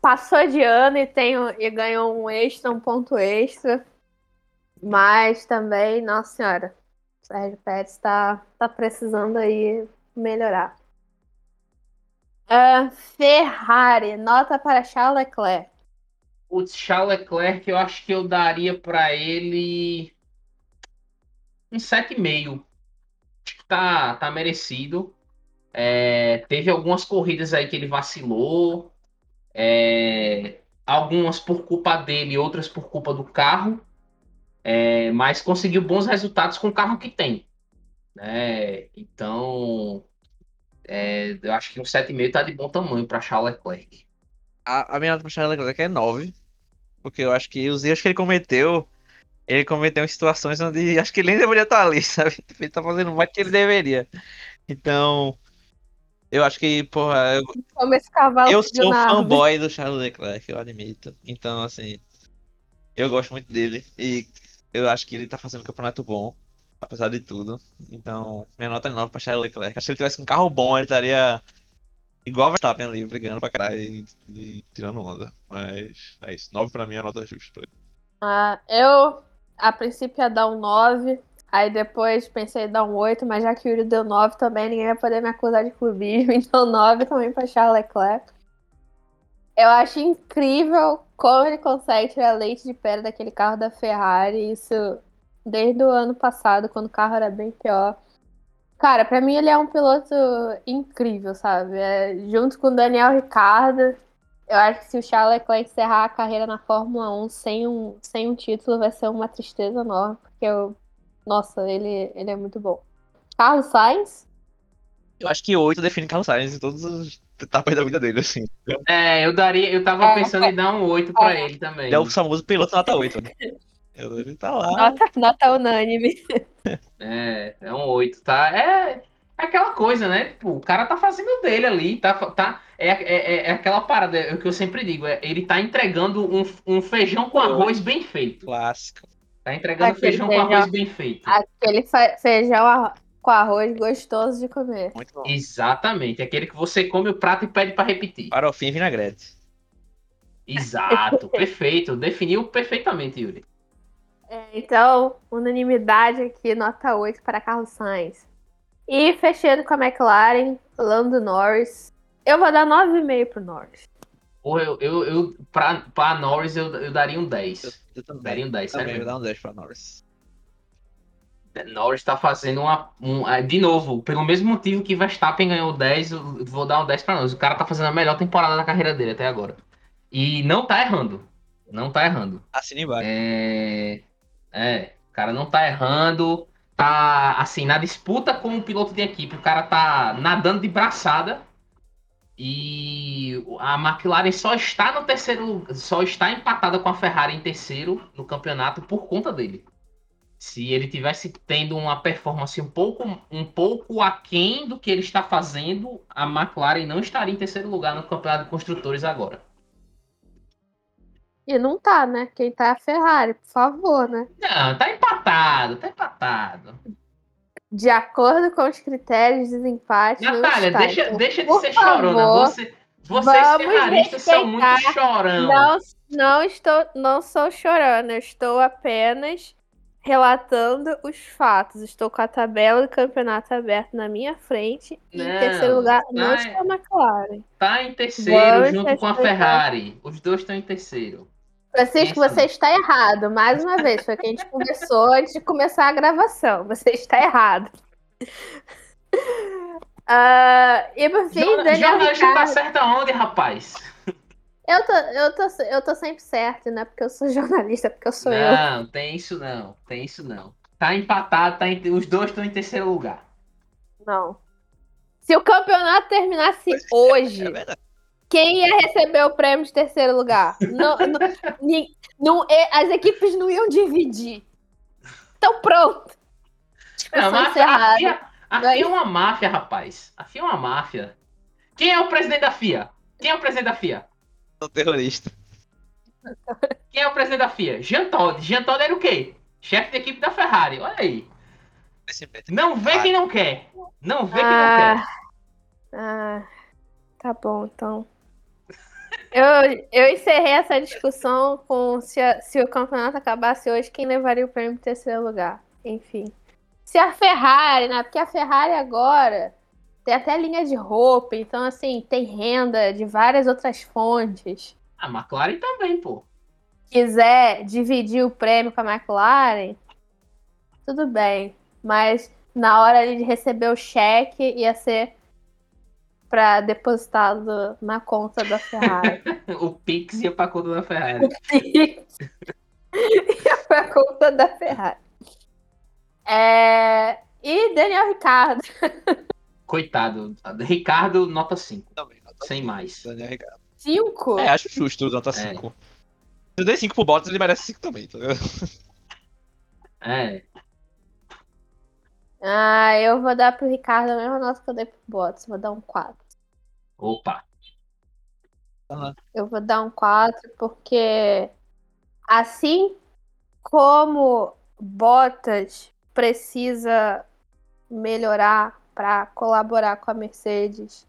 Passou de ano e, tem, e ganhou um extra, um ponto extra. Mas também, nossa senhora, Sérgio Pérez tá, tá precisando aí melhorar. Ah, Ferrari, nota para Charles Leclerc. O Charles Leclerc, eu acho que eu daria pra ele um 7,5. Acho que tá, tá merecido. É, teve algumas corridas aí que ele vacilou. é, algumas por culpa dele, outras por culpa do carro. É, mas conseguiu bons resultados com o carro que tem. né? Então, é, eu acho que um 7,5 tá de bom tamanho para Charles Leclerc. A, a minha nota pra Charles Leclerc é 9. Porque eu acho que os erros que ele cometeu, ele cometeu em situações onde [LAUGHS] acho que ele nem deveria estar ali, sabe? [LAUGHS] Ele tá fazendo mais do que ele deveria. Então, eu acho que, porra, eu, Como esse cavalo eu sou árvore. fanboy do Charles Leclerc, eu admito. Então, assim, eu gosto muito dele. E eu acho que ele tá fazendo um campeonato bom, apesar de tudo. Então, minha nota é 9 pra Charles Leclerc. Acho que se ele tivesse um carro bom, ele estaria igual o Verstappen ali, brigando pra caralho e, e tirando onda. Mas é isso. 9 pra mim é a nota justa pra ele. Ah, eu, a princípio, ia dar um 9. Aí depois pensei em dar um 8, mas já que o Yuri deu 9 também, ninguém vai poder me acusar de clubismo. [LAUGHS] Então 9 também para Charles Leclerc. Eu acho incrível como ele consegue tirar leite de pedra daquele carro da Ferrari. Isso desde o ano passado, quando o carro era bem pior. Cara, pra mim ele é um piloto incrível, sabe? É, junto com o Daniel Ricciardo, eu acho que se o Charles Leclerc encerrar a carreira na Fórmula 1 sem um, sem um título, vai ser uma tristeza enorme, porque eu, nossa, ele, ele é muito bom. Carlos Sainz, Eu acho que 8 define Carlos Sainz em todas as etapas da vida dele, assim. É, eu daria, eu tava É. pensando em dar um 8 pra ele também. Ele é o famoso piloto nota 8, né? Ele tá lá. nota, nota unânime. [LAUGHS] É, é um 8, tá? É, é aquela coisa, né? Tipo, o cara tá fazendo dele ali, tá? tá é, é, é aquela parada, é o que eu sempre digo, é, ele tá entregando um, um feijão com arroz bem feito. Clássico. Tá entregando Aquele feijão com feijão. arroz bem feito. Aquele fe- feijão com arroz gostoso de comer. Muito bom. Exatamente. Aquele que você come o prato e pede pra repetir. Farofinha e vinagrete. Exato. [LAUGHS] Perfeito. Definiu perfeitamente, Yuri. É, então, unanimidade aqui, nota 8 para Carlos Sainz. E fechando com a McLaren, Lando Norris. Eu vou dar 9,5 pro Norris. Porra, eu, eu, eu pra, pra Norris eu, eu daria um 10. Eu, eu também. Daria um 10, também sério vou mesmo. dar um 10 pra Norris. Norris tá fazendo uma. Um, ah, de novo, pelo mesmo motivo que Verstappen ganhou 10, eu vou dar um 10 pra Norris. O cara tá fazendo a melhor temporada da carreira dele até agora. E não tá errando. Não tá errando. Assina embaixo. É. É, o cara não tá errando. Tá, assim, na disputa com o piloto de equipe, o cara tá nadando de braçada. E a McLaren só está no terceiro só está empatada com a Ferrari em terceiro no campeonato por conta dele. Se ele tivesse tendo uma performance um pouco, um pouco aquém do que ele está fazendo, a McLaren não estaria em terceiro lugar no campeonato de construtores agora. E não tá, né? Quem tá é a Ferrari, por favor, né? Não, tá empatado, tá empatado. De acordo com os critérios de desempate. Natália, deixa, Então, deixa de ser chorona. favor, Você, vocês ferraristas são muito chorão. Não, não estou, não sou chorando, eu estou apenas relatando os fatos. Estou com a tabela do campeonato aberto na minha frente. E em Não, terceiro lugar, não tá- está a McLaren. Tá em terceiro Vamos junto com a. Ferrari. Os dois estão em terceiro. Francisco, você está errado. Mais uma vez, foi o que a gente [LAUGHS] conversou antes de começar a gravação. Você está errado. [LAUGHS] Ah, e por fim, Jorna- Daniel Jornalista tá Ricciardo. certo aonde, rapaz? Eu tô, eu, tô, eu tô sempre certo, não é porque eu sou [LAUGHS] jornalista, é porque eu sou eu. não, tem isso não. Tem isso não. Tá empatado, tá em- os dois estão em terceiro lugar. Não. Se o campeonato terminasse hoje, É quem ia receber o prêmio de terceiro lugar? Não, não, [LAUGHS] ni- não- as equipes não iam dividir. Então pronto. Não, mas a. FIA, a. FIA é uma máfia, rapaz. A FIA é uma máfia. Quem é o presidente da FIA? Quem é o presidente da FIA? Sou terrorista. [LAUGHS] Quem é o presidente da FIA? Jean Todt. Jean Todt era o quê? Chefe de equipe da Ferrari. Olha aí. Não vê quem não quer. Não vê quem não Ah, quer. ah, tá bom, então. Eu, eu encerrei essa discussão com se, a- se o campeonato acabasse hoje, quem levaria o prêmio em terceiro lugar. Enfim. Se a Ferrari, né? Porque a Ferrari agora tem até linha de roupa, então assim, tem renda de várias outras fontes. A McLaren também, pô. quiser dividir o prêmio com a McLaren, tudo bem. Mas na hora de receber o cheque, ia ser para depositado na conta da Ferrari. [LAUGHS] O Pix ia pra conta da Ferrari. [LAUGHS] ia pra conta da Ferrari. É, E Daniel Ricardo. [LAUGHS] Coitado. Ricardo, nota 5. Também. nota Sem cinco. mais. Daniel Ricciardo. Cinco? É, acho justo nota 5. Se eu dei 5 pro Bottas, ele merece 5 também, tá ligado? É. Ah, eu vou dar pro Ricardo a mesma nota que eu dei pro Bottas. Vou dar um 4. Opa. Eu vou dar um 4 porque assim como Bottas precisa melhorar para colaborar com a Mercedes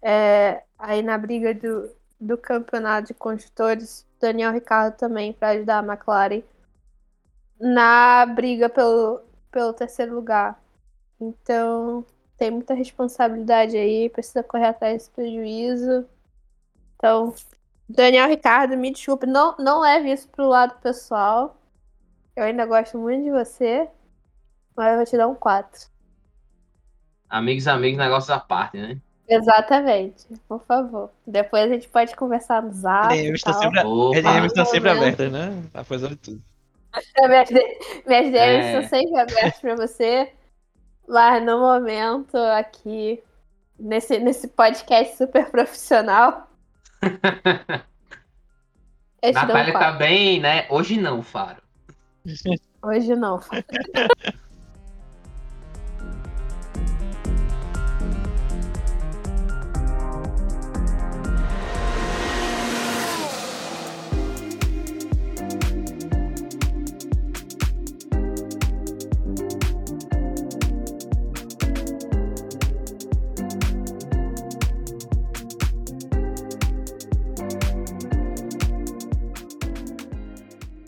é, aí na briga do, do campeonato de construtores, Daniel Ricciardo também para ajudar a McLaren na briga pelo, pelo terceiro lugar. Então tem muita responsabilidade aí, precisa correr atrás desse prejuízo. Então, Daniel Ricardo, me desculpe, não, não leve isso pro lado pessoal. Eu ainda gosto muito de você, mas eu vou te dar um 4. Amigos, amigos, negócios à parte, né? Exatamente, por favor. Depois a gente pode conversar no zap. Ele e está sempre, Opa. está sempre Momento. abertas, né? Tá fazendo tudo. [LAUGHS] Minhas, minhas DMs É. estão sempre abertas pra você. Mas no momento, aqui, nesse, nesse podcast super profissional. [LAUGHS] um Natália tá 4. bem, né? Hoje não, Faro. Hoje não. [LAUGHS]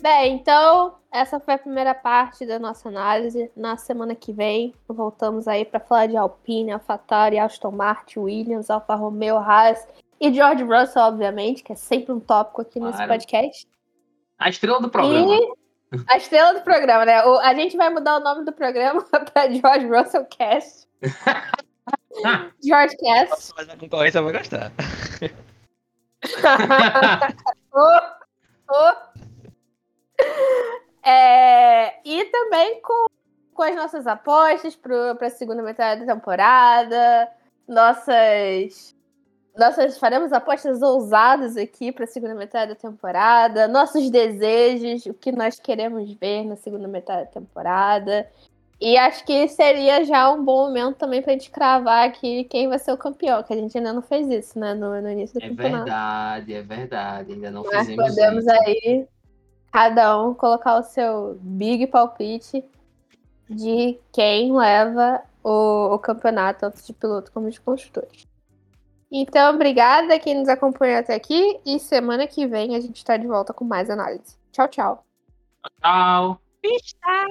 Bem, então, essa foi a primeira parte da nossa análise. Na semana que vem, voltamos aí para falar de Alpine, AlphaTauri, Aston Martin, Williams, Alfa Romeo, Haas e George Russell, obviamente, que é sempre um tópico aqui nesse Claro. podcast. A estrela do programa. E a estrela do programa, né? O- a gente vai mudar o nome do programa [LAUGHS] para George Russell Cast. [LAUGHS] George Cast. Mas a concorrência vai gostar. [LAUGHS] Ô, ô. É, e também com, com as nossas apostas para a segunda metade da temporada. Nossas. Nossas faremos apostas ousadas aqui para a segunda metade da temporada. Nossos desejos, o que nós queremos ver na segunda metade da temporada. E acho que seria já um bom momento também para a gente cravar aqui quem vai ser o campeão, que a gente ainda não fez isso, né? No, no início do É campeonato. verdade, é verdade. Ainda não Mas fizemos podemos isso. aí, cada um, colocar o seu big palpite de quem leva o, o campeonato, tanto de piloto como de construtores. Então, obrigada a quem nos acompanhou até aqui e semana que vem a gente está de volta com mais análise. Tchau, tchau. Tchau. Está.